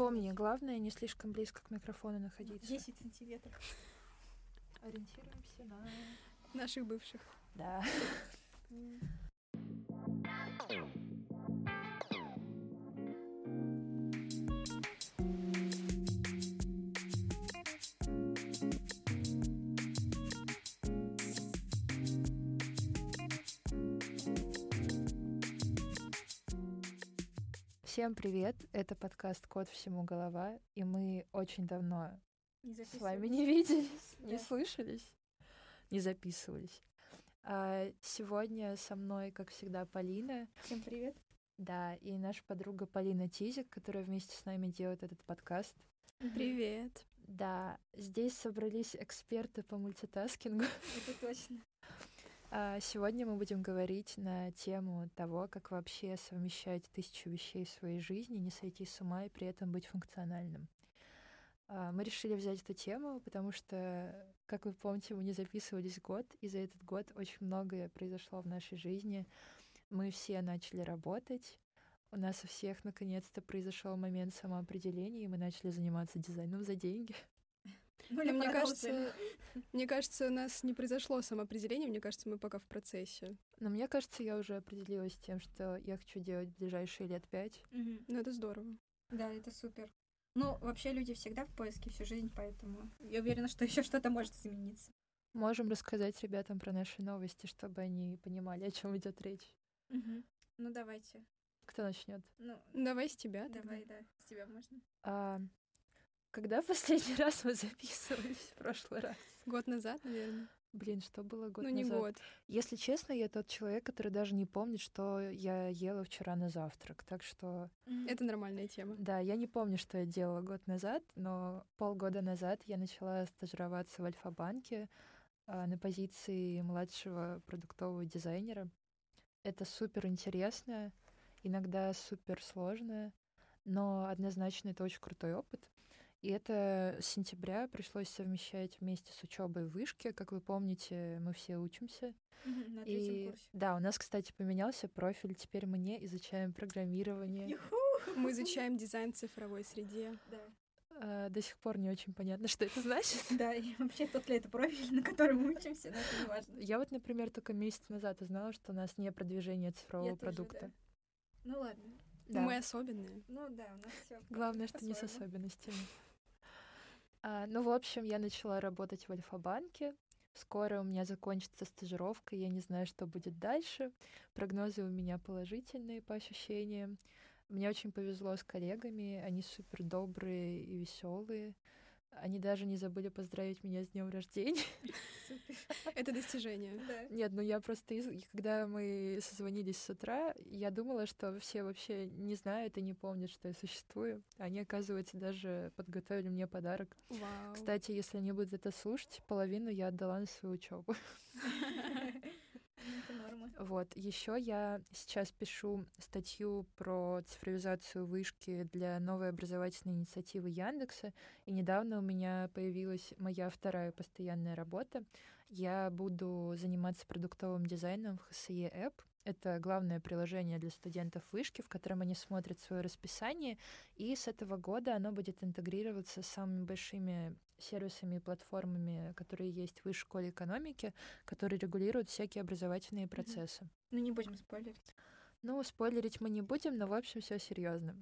Помни, главное не слишком близко к микрофону находиться. 10 сантиметров. Ориентируемся на... Наших бывших. Да. Всем привет! Это подкаст «Код всему голова», и мы очень давно Не с вами не виделись, не слышались, не записывались. А сегодня со мной, как всегда, Полина. Всем привет. Да, и наша подруга Полина Тизик, которая вместе с нами делает этот подкаст. Привет. Да, здесь собрались эксперты по мультитаскингу. Это точно. А Сегодня мы будем говорить на тему того, как вообще совмещать тысячу вещей в своей жизни, не сойти с ума и при этом быть функциональным. А, Мы решили взять эту тему, потому что, как вы помните, мы не записывались год, и за этот год очень многое произошло в нашей жизни. Мы все начали работать, у нас у всех наконец-то произошел момент самоопределения, и мы начали заниматься дизайном за деньги. Ну, Но мне кажется, мне кажется, у нас не произошло самоопределение, мне кажется, мы пока в процессе. Но мне кажется, я уже определилась с тем, что я хочу делать в ближайшие лет пять. Мгм. Ну, это здорово. Да, это супер. Ну, вообще люди всегда в поиске всю жизнь, поэтому я уверена, что еще что-то может измениться. Можем рассказать ребятам про наши новости, чтобы они понимали, о чем идет речь. Ну, давайте. Кто начнет? Ну, Давай с тебя. тогда. давай, да, с тебя можно. А, когда последний раз мы записывались в прошлый раз? Год назад, наверное. Блин, что было год ну, не назад? год. Если честно, я тот человек, который даже не помнит, что я ела вчера на завтрак. Так что, Это нормальная тема. да, я не помню, что я делала год назад, но полгода назад я начала стажироваться в Альфа-банке а, на позиции младшего продуктового дизайнера. Это супер интересно, иногда супер сложно, но однозначно это очень крутой опыт. И это с сентября пришлось совмещать вместе с учебой в вышке. Как вы помните, мы все учимся. На третьем И курсе. да, у нас, кстати, поменялся профиль. Теперь мы не изучаем программирование. Юху! Мы изучаем дизайн в цифровой среде. Да. А, До сих пор не очень понятно, что это значит. Да, и вообще тот ли это профиль, на котором мы учимся, но это не важно. Я вот, например, только месяц назад узнала, что у нас не продвижение цифрового Я тоже, продукта. да. Ну ладно. Да. Мы особенные. Ну да, у нас все. Главное, что не с особенностями. А, ну, в общем, я начала работать в Альфа-банке. Скоро у меня закончится стажировка, я не знаю, что будет дальше. Прогнозы у меня положительные по ощущениям. Мне очень повезло с коллегами, они супер добрые и веселые. Они даже не забыли поздравить меня с днем рождения. Супер. Это достижение. Да. Нет, ну я просто, из- когда мы созвонились с утра, я думала, что все вообще не знают и не помнят, что я существую. Они, оказывается, даже подготовили мне подарок. Вау. Кстати, если они будут это слушать, половину я отдала на свою учебу. Вот. Еще я сейчас пишу статью про цифровизацию вышки для новой образовательной инициативы Яндекса. И недавно у меня появилась моя вторая постоянная работа. Я буду заниматься продуктовым дизайном в HSE App. Это главное приложение для студентов вышки, в котором они смотрят свое расписание. И с этого года оно будет интегрироваться с самыми большими сервисами и платформами, которые есть в высшей школе экономики, которые регулируют всякие образовательные процессы. Ну не будем спойлерить. Ну, спойлерить мы не будем, но в общем все серьезно.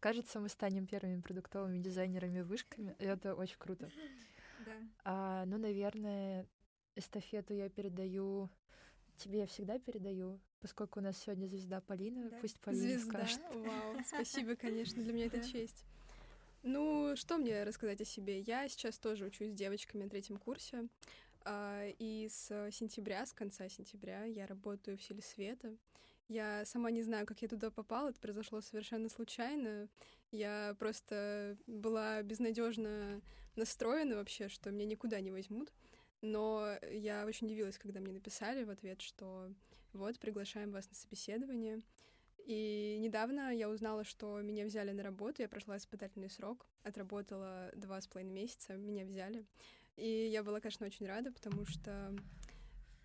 Кажется, мы станем первыми продуктовыми дизайнерами вышками, и это очень круто. Да. А, ну, наверное, эстафету я передаю тебе, я всегда передаю, поскольку у нас сегодня звезда Полина, Да. пусть Полина Звезда. скажет. Вау. Спасибо, конечно, для меня это честь. Ну, что мне рассказать о себе? Я сейчас тоже учусь с девочками на третьем курсе. а, И с сентября, с конца сентября, я работаю в Силе Света. Я сама не знаю, как я туда попала, это произошло совершенно случайно. Я просто была безнадежно настроена вообще, что меня никуда не возьмут. Но я очень удивилась, когда мне написали в ответ, что вот, приглашаем вас на собеседование. И недавно я узнала, что меня взяли на работу, я прошла испытательный срок, отработала два с половиной месяца, меня взяли. И я была, конечно, очень рада, потому что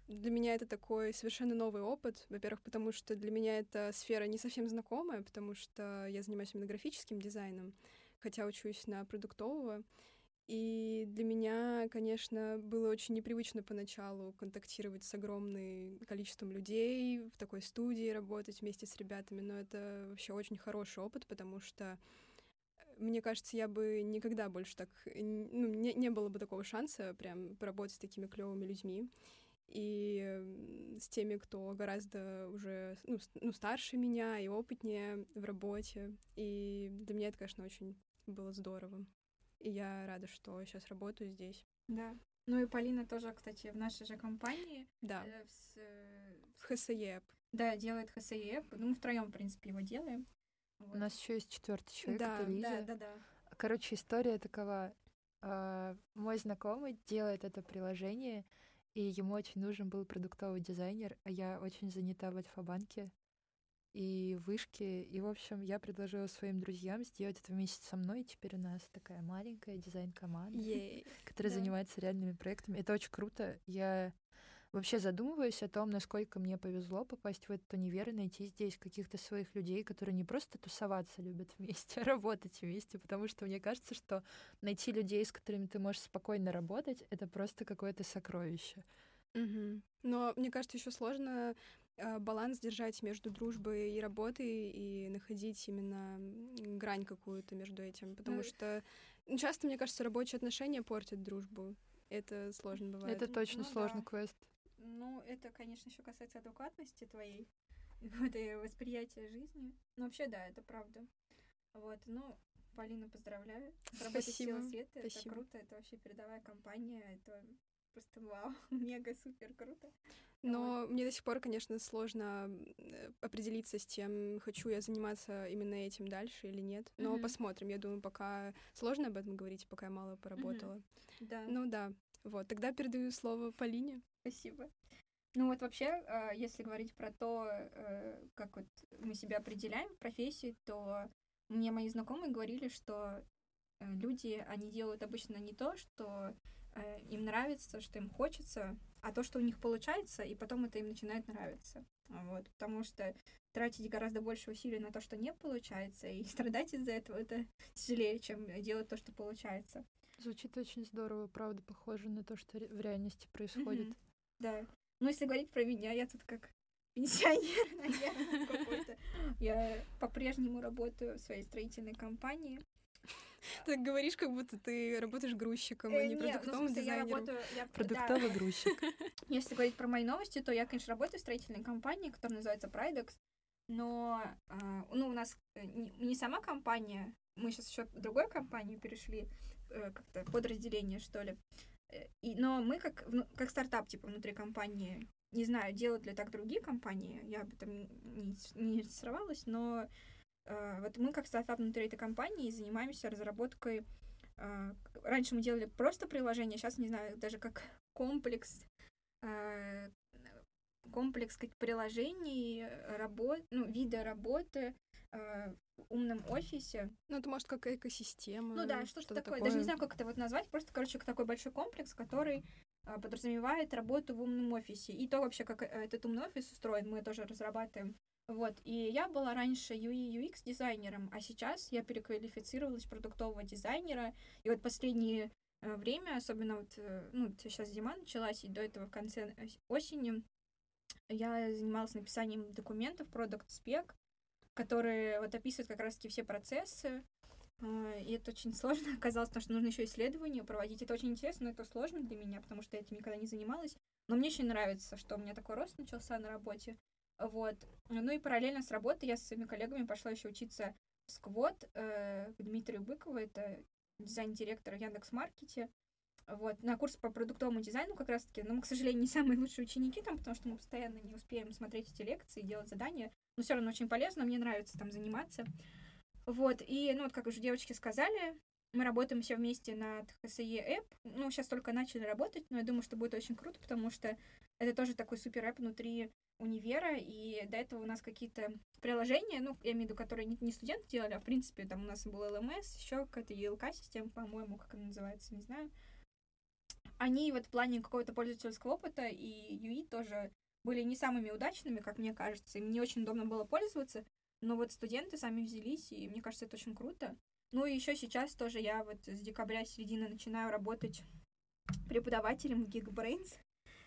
для меня это такой совершенно новый опыт. Во-первых, потому что для меня эта сфера не совсем знакомая, потому что я занимаюсь именно графическим дизайном, хотя учусь на продуктового. И для меня, конечно, было очень непривычно поначалу контактировать с огромным количеством людей, в такой студии работать вместе с ребятами, но это вообще очень хороший опыт, потому что мне кажется, я бы никогда больше так... Ну, не, не было бы такого шанса прям поработать с такими клевыми людьми. И с теми, кто гораздо уже ну, ну, старше меня и опытнее в работе. И для меня это, конечно, очень было здорово. И я рада, что сейчас работаю здесь. Да. Ну и Полина тоже, кстати, в нашей же компании. Да. Э, в, э, в ХСЕП. Да, делает ХСЕП. Ну, мы втроем, в принципе, его делаем. Вот. У нас еще есть четвертый человек, да, это Лиза. Да, да, да. Короче, история такова. Uh, мой знакомый делает это приложение, и ему очень нужен был продуктовый дизайнер, а я очень занята в Альфа-банке и вышке. И, в общем, я предложила своим друзьям сделать это вместе со мной. И теперь у нас такая маленькая дизайн-команда, которая да. занимается реальными проектами. Это очень круто. Я вообще задумываюсь о том, насколько мне повезло попасть в этот универ и найти здесь каких-то своих людей, которые не просто тусоваться любят вместе, а работать вместе, потому что мне кажется, что найти людей, с которыми ты можешь спокойно работать, это просто какое-то сокровище. Угу. Но мне кажется, еще сложно баланс держать между дружбой и работой и находить именно грань какую-то между этим, потому ну, что ну, часто, мне кажется, рабочие отношения портят дружбу. Это сложно бывает. Это точно ну, сложный да. квест. Ну, это, конечно, еще касается адекватности твоей, какое-то восприятие жизни. Но вообще, да, это правда. Вот, ну, Полина, поздравляю. С работой Сила Света. Спасибо. Это круто, это вообще передовая компания, это просто вау, мега супер круто. Но вот. мне до сих пор, конечно, сложно э, определиться с тем, хочу я заниматься именно этим дальше или нет. Но mm-hmm. посмотрим. Я думаю, пока сложно об этом говорить, пока я мало поработала. Mm-hmm. Да. Ну да. Вот, тогда передаю слово Полине. Спасибо. Ну вот вообще, э, если говорить про то, э, как вот мы себя определяем в профессии, то мне мои знакомые говорили, что э, люди, они делают обычно не то, что им нравится, что им хочется, а то, что у них получается, и потом это им начинает нравиться. Вот, потому что тратить гораздо больше усилий на то, что не получается, и страдать из-за этого, это тяжелее, чем делать то, что получается. Звучит очень здорово, правда, похоже на то, что в реальности происходит. Mm-hmm. Да. Ну, если говорить про меня, я тут как пенсионер, наверное, какой-то. Я по-прежнему работаю в своей строительной компании. Ты говоришь, как будто ты работаешь грузчиком, а не ну, продуктовым дизайнером. Продуктовый грузчик. Если говорить про мои новости, то я, конечно, работаю в строительной компании, которая называется Pridex. Но а, ну, у нас э, не сама компания, мы сейчас еще в другую компанию перешли, э, как-то подразделение, что ли. Э, и, но мы как, как стартап, типа, внутри компании, не знаю, делают ли так другие компании, я об этом не, не интересовалась, но э, вот мы как стартап внутри этой компании занимаемся разработкой э, Раньше мы делали просто приложение, сейчас, не знаю, даже как комплекс э, комплекс как приложений, работ, ну, вида работы, э, умном офисе. Ну, это может как экосистема. Ну да, что-то, что такое. такое. Даже не знаю, как это вот назвать. Просто, короче, такой большой комплекс, который а, подразумевает работу в умном офисе. И то вообще, как э, этот умный офис устроен, мы тоже разрабатываем. Вот, и я была раньше UI UX дизайнером, а сейчас я переквалифицировалась продуктового дизайнера, и вот последнее э, время, особенно вот, э, ну, сейчас зима началась, и до этого в конце осени я занималась написанием документов, продукт спек, которые вот описывают как раз-таки все процессы. А, и это очень сложно оказалось, потому что нужно еще исследования проводить. Это очень интересно, но это сложно для меня, потому что я этим никогда не занималась. Но мне очень нравится, что у меня такой рост начался на работе. Вот. Ну и параллельно с работой я со своими коллегами пошла еще учиться в Сквот э, к Дмитрию Быкову, это дизайн-директор в Яндекс.Маркете. Вот, на курс по продуктовому дизайну как раз-таки, но мы, к сожалению, не самые лучшие ученики там, потому что мы постоянно не успеем смотреть эти лекции, делать задания, но все равно очень полезно, мне нравится там заниматься. Вот, и, ну, вот как уже девочки сказали, мы работаем все вместе над HSE App. Ну, сейчас только начали работать, но я думаю, что будет очень круто, потому что это тоже такой супер эп внутри универа, и до этого у нас какие-то приложения, ну, я имею в виду, которые не, не студенты делали, а в принципе там у нас был LMS, еще какая-то ELK-система, по-моему, как она называется, не знаю. Они вот в плане какого-то пользовательского опыта и UI тоже были не самыми удачными, как мне кажется. Им не очень удобно было пользоваться, но вот студенты сами взялись, и мне кажется, это очень круто. Ну и еще сейчас тоже я вот с декабря середины начинаю работать преподавателем в Geekbrains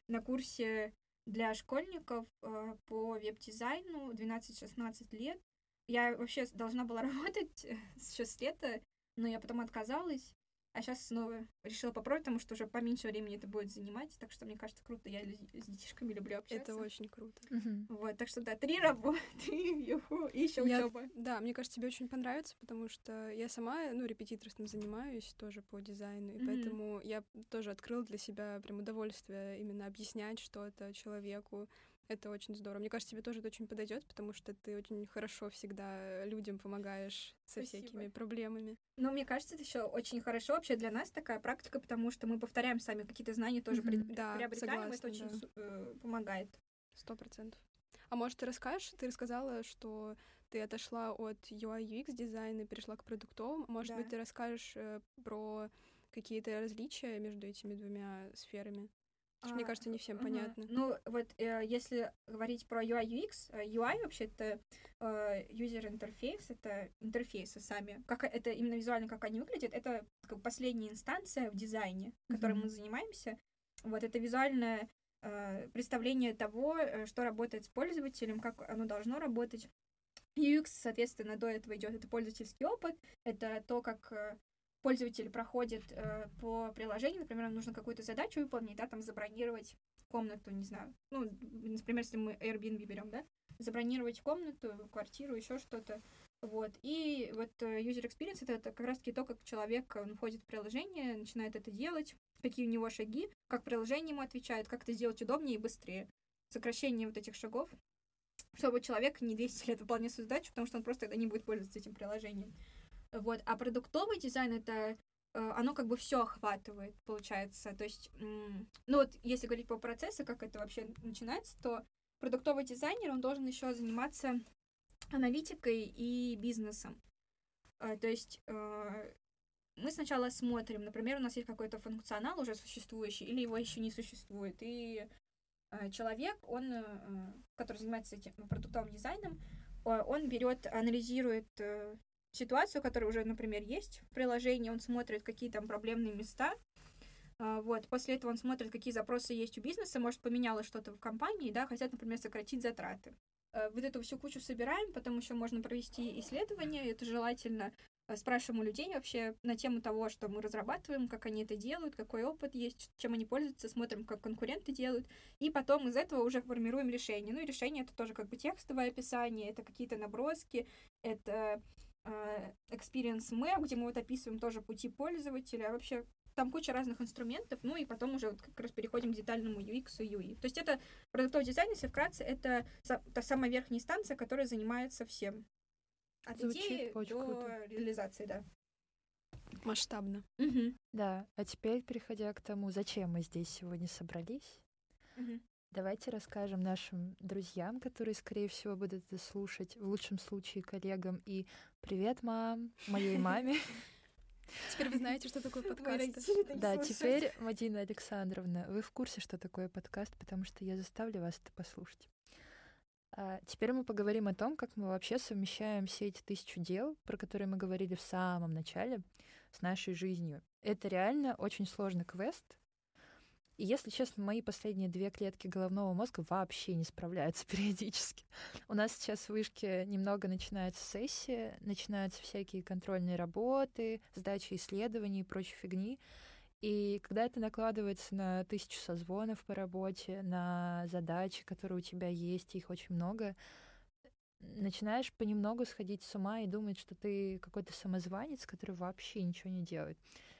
на курсе для школьников э, по веб-дизайну 12-16 лет. Я вообще должна была работать еще с лета, но я потом отказалась. А сейчас снова решила попробовать, потому что уже поменьше времени это будет занимать. Так что мне кажется, круто. Я с детишками люблю общаться. Это очень круто. Вот, так что да, три работы, и еще учеба. Да, мне кажется, тебе очень понравится, потому что я сама, ну, репетиторством занимаюсь тоже по дизайну, и поэтому я тоже открыла для себя прям удовольствие именно объяснять что-то человеку, это очень здорово. Мне кажется, тебе тоже это очень подойдет, потому что ты очень хорошо всегда людям помогаешь со Спасибо. всякими проблемами. Но мне кажется, это еще очень хорошо вообще для нас такая практика, потому что мы повторяем сами какие-то знания, тоже mm-hmm. да, приобретаем, согласна, это очень да. э, помогает. Сто процентов. А может, ты расскажешь? Ты рассказала, что ты отошла от UI UX дизайна и перешла к продуктовому. Может да. быть, ты расскажешь э, про какие-то различия между этими двумя сферами? А, мне кажется, не всем угу. понятно. Ну, вот э, если говорить про UI UX, э, UI вообще это э, user interface, это интерфейсы сами. Как это именно визуально, как они выглядят, это как последняя инстанция в дизайне, которой mm мы занимаемся. Вот это визуальное э, представление того, э, что работает с пользователем, как оно должно работать. UX, соответственно, до этого идет это пользовательский опыт, это то, как э, пользователь проходит э, по приложению, например, нам нужно какую-то задачу выполнить, да, там забронировать комнату, не знаю, ну, например, если мы Airbnb берем, да, забронировать комнату, квартиру, еще что-то, вот, и вот э, user experience это, это как раз-таки то, как человек, он входит в приложение, начинает это делать, какие у него шаги, как приложение ему отвечает, как это сделать удобнее и быстрее, сокращение вот этих шагов, чтобы человек не 200 лет выполнял свою задачу, потому что он просто тогда не будет пользоваться этим приложением. Вот, а продуктовый дизайн это э, оно как бы все охватывает, получается. То есть, ну вот, если говорить по процессу, как это вообще начинается, то продуктовый дизайнер, он должен еще заниматься аналитикой и бизнесом. Э, то есть э, мы сначала смотрим, например, у нас есть какой-то функционал уже существующий, или его еще не существует, и человек, он, который занимается этим продуктовым дизайном, он берет, анализирует ситуацию, которая уже, например, есть в приложении, он смотрит, какие там проблемные места, а, вот, после этого он смотрит, какие запросы есть у бизнеса, может, поменялось что-то в компании, да, хотят, например, сократить затраты. А, вот эту всю кучу собираем, потом еще можно провести исследование, это желательно а, спрашиваем у людей вообще на тему того, что мы разрабатываем, как они это делают, какой опыт есть, чем они пользуются, смотрим, как конкуренты делают, и потом из этого уже формируем решение. Ну и решение это тоже как бы текстовое описание, это какие-то наброски, это experience Map, где мы вот описываем тоже пути пользователя, вообще там куча разных инструментов, ну и потом уже вот как раз переходим к детальному UX и UI. То есть это продуктовый дизайн, если вкратце, это та самая верхняя инстанция, которая занимается всем. От Звучит идеи до круто. реализации, да. Масштабно. Угу. Да, а теперь, переходя к тому, зачем мы здесь сегодня собрались, угу. Давайте расскажем нашим друзьям, которые, скорее всего, будут это слушать, в лучшем случае коллегам, и «Привет, мам!» моей маме. Теперь вы знаете, что такое подкаст. Да, теперь, Мадина Александровна, вы в курсе, что такое подкаст, потому что я заставлю вас это послушать. А теперь мы поговорим о том, как мы вообще совмещаем все эти тысячу дел, про которые мы говорили в самом начале, с нашей жизнью. Это реально очень сложный квест, и если честно, мои последние две клетки головного мозга вообще не справляются периодически. У нас сейчас в вышке немного начинается сессия, начинаются всякие контрольные работы, сдача исследований и прочей фигни. И когда это накладывается на тысячу созвонов по работе, на задачи, которые у тебя есть, их очень много, начинаешь понемногу сходить с ума и думать, что ты какой-то самозванец, который вообще ничего не делает.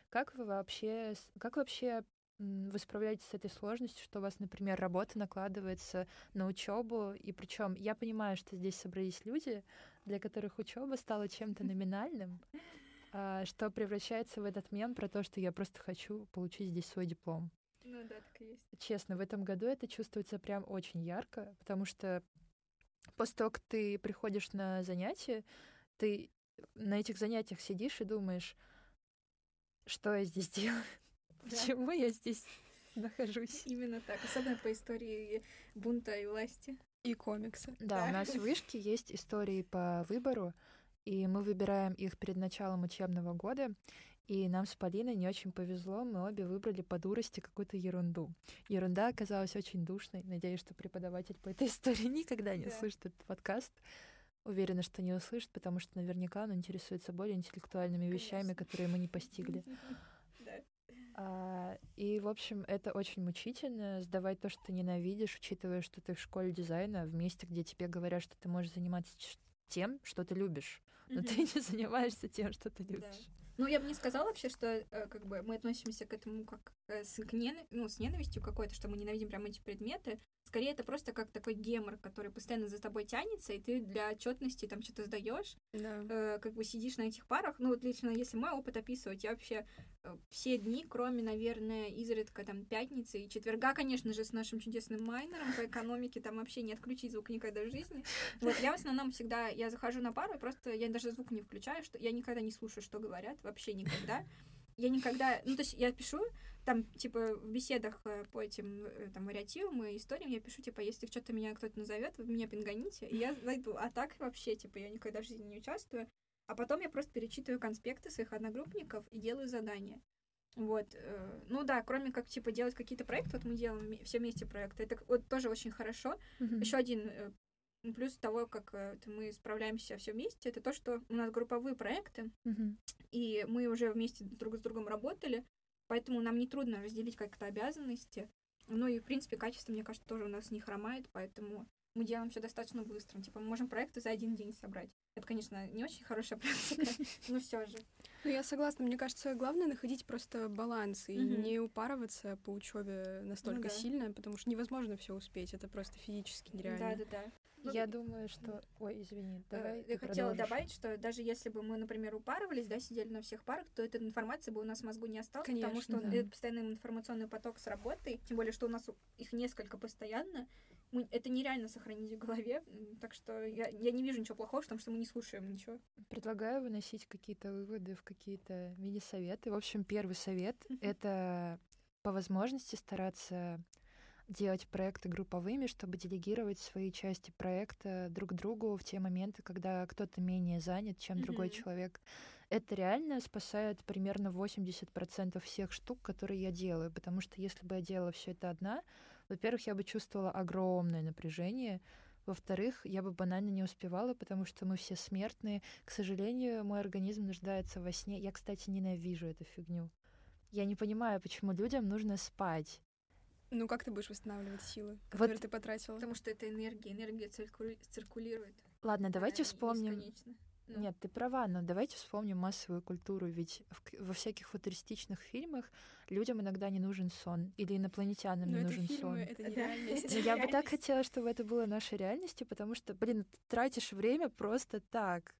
Как вы вообще, как вообще вы справляетесь с этой сложностью, что у вас, например, работа накладывается на учебу, и причем я понимаю, что здесь собрались люди, для которых учеба стала чем-то номинальным, а, что превращается в этот мем про то, что я просто хочу получить здесь свой диплом. Ну да, так и есть. Честно, в этом году это чувствуется прям очень ярко, потому что после того, как ты приходишь на занятия, ты на этих занятиях сидишь и думаешь, что я здесь делаю, Почему я здесь нахожусь? Именно так, особенно по истории бунта и власти. И комиксы. Да, да, у нас в вышке есть истории по выбору, и мы выбираем их перед началом учебного года. И нам с Полиной не очень повезло, мы обе выбрали по дурости какую-то ерунду. Ерунда оказалась очень душной. Надеюсь, что преподаватель по этой истории никогда не Да. услышит этот подкаст. Уверена, что не услышит, потому что наверняка он интересуется более интеллектуальными вещами, которые мы не постигли. Да. А, и, в общем, это очень мучительно сдавать то, что ты ненавидишь, учитывая, что ты в школе дизайна, в месте, где тебе говорят, что ты можешь заниматься тем, что ты любишь, но ты Мгм. не занимаешься тем, что ты Да. любишь. Ну, я бы не сказала вообще, что э, как бы мы относимся к этому как э, с, к нена- ну, с ненавистью какой-то, что мы ненавидим прям эти предметы. Скорее, это просто как такой гемор, который постоянно за тобой тянется, и ты для отчетности там что-то сдаешь, Да. э, как бы сидишь на этих парах. Ну, вот лично, если мой опыт описывать, я вообще э, все дни, кроме, наверное, изредка там пятницы и четверга, конечно же, с нашим чудесным майнером по экономике, там вообще не отключить звук никогда в жизни. Вот, я в основном всегда, я захожу на пару, и просто я даже звук не включаю, что я никогда не слушаю, что говорят, вообще никогда. Я никогда, ну, то есть я пишу, там, типа, в беседах э, по этим, э, там, вариативам и историям я пишу, типа, если что-то меня кто-то назовет, вы меня пинганите, и я зайду. А так вообще, типа, я никогда в жизни не участвую. А потом я просто перечитываю конспекты своих одногруппников и делаю задания. Вот, э, ну да, кроме как, типа, делать какие-то проекты, вот мы делаем все вместе проекты, это вот тоже очень хорошо. Еще один плюс того, как мы справляемся все вместе, это то, что у нас групповые проекты, Мгм. и мы уже вместе друг с другом работали, поэтому нам не трудно разделить как-то обязанности. Ну и, в принципе, качество, мне кажется, тоже у нас не хромает, поэтому мы делаем все достаточно быстро. Типа, мы можем проекты за один день собрать. Это, конечно, не очень хорошая практика, но все же. Ну, я согласна. Мне кажется, главное находить просто баланс и не упарываться по учебе настолько да. сильно, потому что невозможно все успеть. Это просто физически нереально. Да-да-да. Ну, Я думаю, что... Ой, извини, Э, давай Я хотела продолжишь. добавить, что даже если бы мы, например, упарывались, да, сидели на всех парах, то эта информация бы у нас в мозгу не осталась, потому что да. это постоянный информационный поток с работой, тем более, что у нас их несколько постоянно, мы- это нереально сохранить в голове, так что я, я не вижу ничего плохого в том, что мы не слушаем ничего. Предлагаю выносить какие-то выводы в какие-то мини-советы. В общем, первый совет — это по возможности стараться делать проекты групповыми, чтобы делегировать свои части проекта друг другу в те моменты, когда кто-то менее занят, чем другой Мгм. человек. Это реально спасает примерно 80% всех штук, которые я делаю, потому что если бы я делала все это одна, во-первых, я бы чувствовала огромное напряжение, во-вторых, я бы банально не успевала, потому что мы все смертные. К сожалению, мой организм нуждается во сне. Я, кстати, ненавижу эту фигню. Я не понимаю, почему людям нужно спать. Ну, как ты будешь восстанавливать силы, которые ты потратила? Потому что это энергия, энергия циркули- циркулирует. Ладно, давайте вспомним. Ну, Нет, ты права, но давайте вспомним массовую культуру, ведь в во всяких футуристичных фильмах людям иногда не нужен сон, или инопланетянам Но не это нужен фильмы, сон. это не Да. реальность. Но я бы так хотела, чтобы это было нашей реальностью, потому что, блин, ты тратишь время просто так.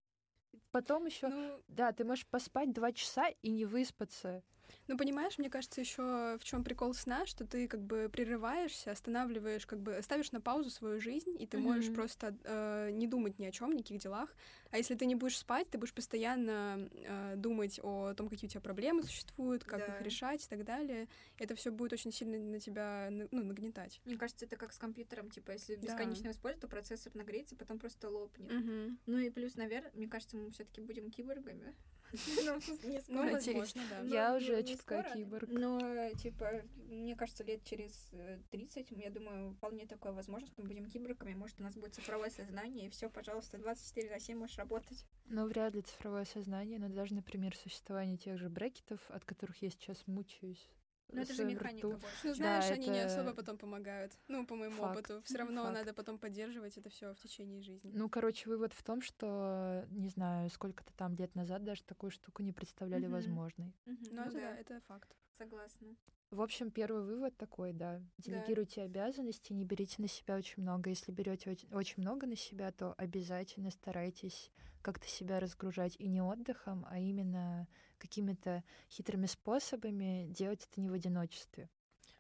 Потом еще, Ну, да, ты можешь поспать два часа и не выспаться. Ну, понимаешь, мне кажется, еще в чем прикол сна, что ты как бы прерываешься, останавливаешь, как бы ставишь на паузу свою жизнь, и ты можешь Мгм. просто э, не думать ни о чем, никаких делах. А если ты не будешь спать, ты будешь постоянно э, думать о том, какие у тебя проблемы существуют, как Да. их решать и так далее. Это все будет очень сильно на тебя ну, нагнетать. Мне кажется, это как с компьютером, типа, если Да. бесконечно использовать, то процессор нагреется, потом просто лопнет. Мгм. Ну и плюс, наверное, мне кажется, мы все-таки будем киборгами. Ну, не Ну, скоро. Возможно, да. Ну, Я ну, уже чутка скоро, киборг. Но, типа, мне кажется, лет через э, 30, я думаю, вполне такое возможно, что мы будем киборгами, может, у нас будет цифровое сознание, и все, пожалуйста, 24 на 7 можешь работать. Ну, вряд ли цифровое сознание, но даже, например, существование тех же брекетов, от которых я сейчас мучаюсь. Но в это же механика рту. больше. Ну, знаешь, они не это особо потом помогают. Ну, по моему факт. опыту. Все равно Факт. надо потом поддерживать это все в течение жизни. Ну, короче, вывод в том, что, не знаю, сколько-то там лет назад даже такую штуку не представляли Мгм. возможной. Мгм, Ну, это да, да, это факт. согласна. В общем, первый вывод такой, да. Делегируйте обязанности, не берите на себя очень много. Если берете очень, очень много на себя, то обязательно старайтесь как-то себя разгружать и не отдыхом, а именно какими-то хитрыми способами делать это не в одиночестве.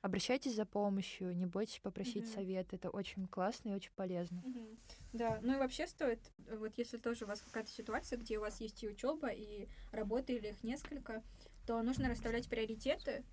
Обращайтесь за помощью, не бойтесь попросить Мгм. совет. Это очень классно и очень полезно. Мгм. Да, ну и вообще стоит, э, вот если тоже у вас какая-то ситуация, где у вас есть и учеба, и работа, или их несколько, то нужно расставлять приоритеты.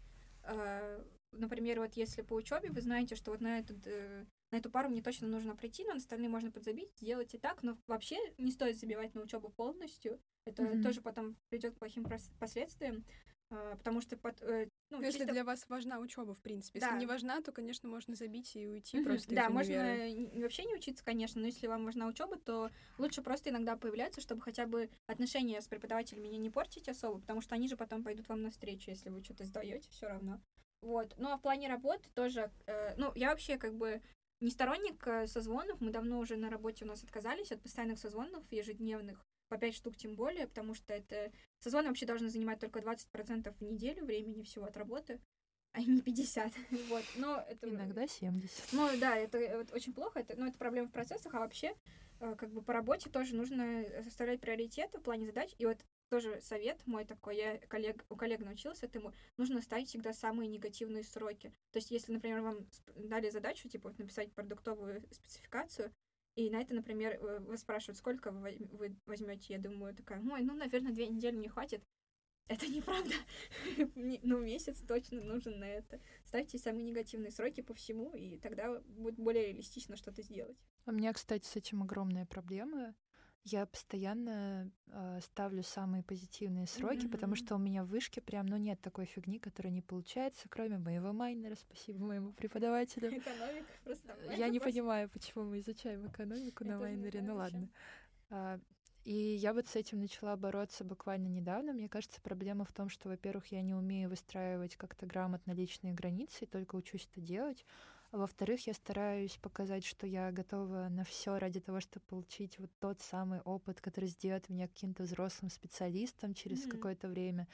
А, Например, вот если по учебе вы знаете, что вот на этот, э, на эту пару мне точно нужно прийти, но на остальные можно подзабить, сделать и так, но вообще не стоит забивать на учебу полностью. Это mm-hmm. тоже потом придет к плохим последствиям. А, потому что под, э, ну, если чисто... для вас важна учеба, в принципе, да. если не важна, то, конечно, можно забить и уйти mm-hmm. просто. Да, можно вообще не учиться, конечно, но если вам важна учеба, то лучше просто иногда появляться, чтобы хотя бы отношения с преподавателями не, не портить особо, потому что они же потом пойдут вам навстречу, если вы что-то сдаете, все равно. Вот. Ну а в плане работы тоже, э, ну я вообще как бы не сторонник э, созвонов, мы давно уже на работе у нас отказались от постоянных созвонов ежедневных, по 5 штук тем более, потому что это... Созвон вообще должен занимать только 20% в неделю времени всего от работы, а не 50. вот. Но это... Иногда 70. Ну да, это, это очень плохо, это, но это проблема в процессах, а вообще э, как бы по работе тоже нужно составлять приоритеты в плане задач. И вот тоже совет мой такой, я коллег, у коллег научился этому, нужно ставить всегда самые негативные сроки. То есть, если, например, вам дали задачу, типа, вот, написать продуктовую спецификацию, и на это, например, э, вы спрашивают, сколько вы, возьмете, я думаю, такая, ой, ну, наверное, две недели мне хватит. Это неправда. ну, месяц точно нужен на это. Ставьте самые негативные сроки по всему, и тогда будет более реалистично что-то сделать. У меня, кстати, с этим огромная проблема. Я постоянно э, ставлю самые позитивные сроки, mm-hmm. потому что у меня в вышке прям, ну, нет такой фигни, которая не получается, кроме моего майнера. Спасибо моему преподавателю. Экономика просто. Я не понимаю, почему мы изучаем экономику на майнере, ну ладно. А, и я вот с этим начала бороться буквально недавно. Мне кажется, проблема в том, что, во-первых, я не умею выстраивать как-то грамотно личные границы, и только учусь это делать. Во-вторых, я стараюсь показать, что я готова на все ради того, чтобы получить вот тот самый опыт, который сделает меня каким-то взрослым специалистом через mm-hmm. какое-то время.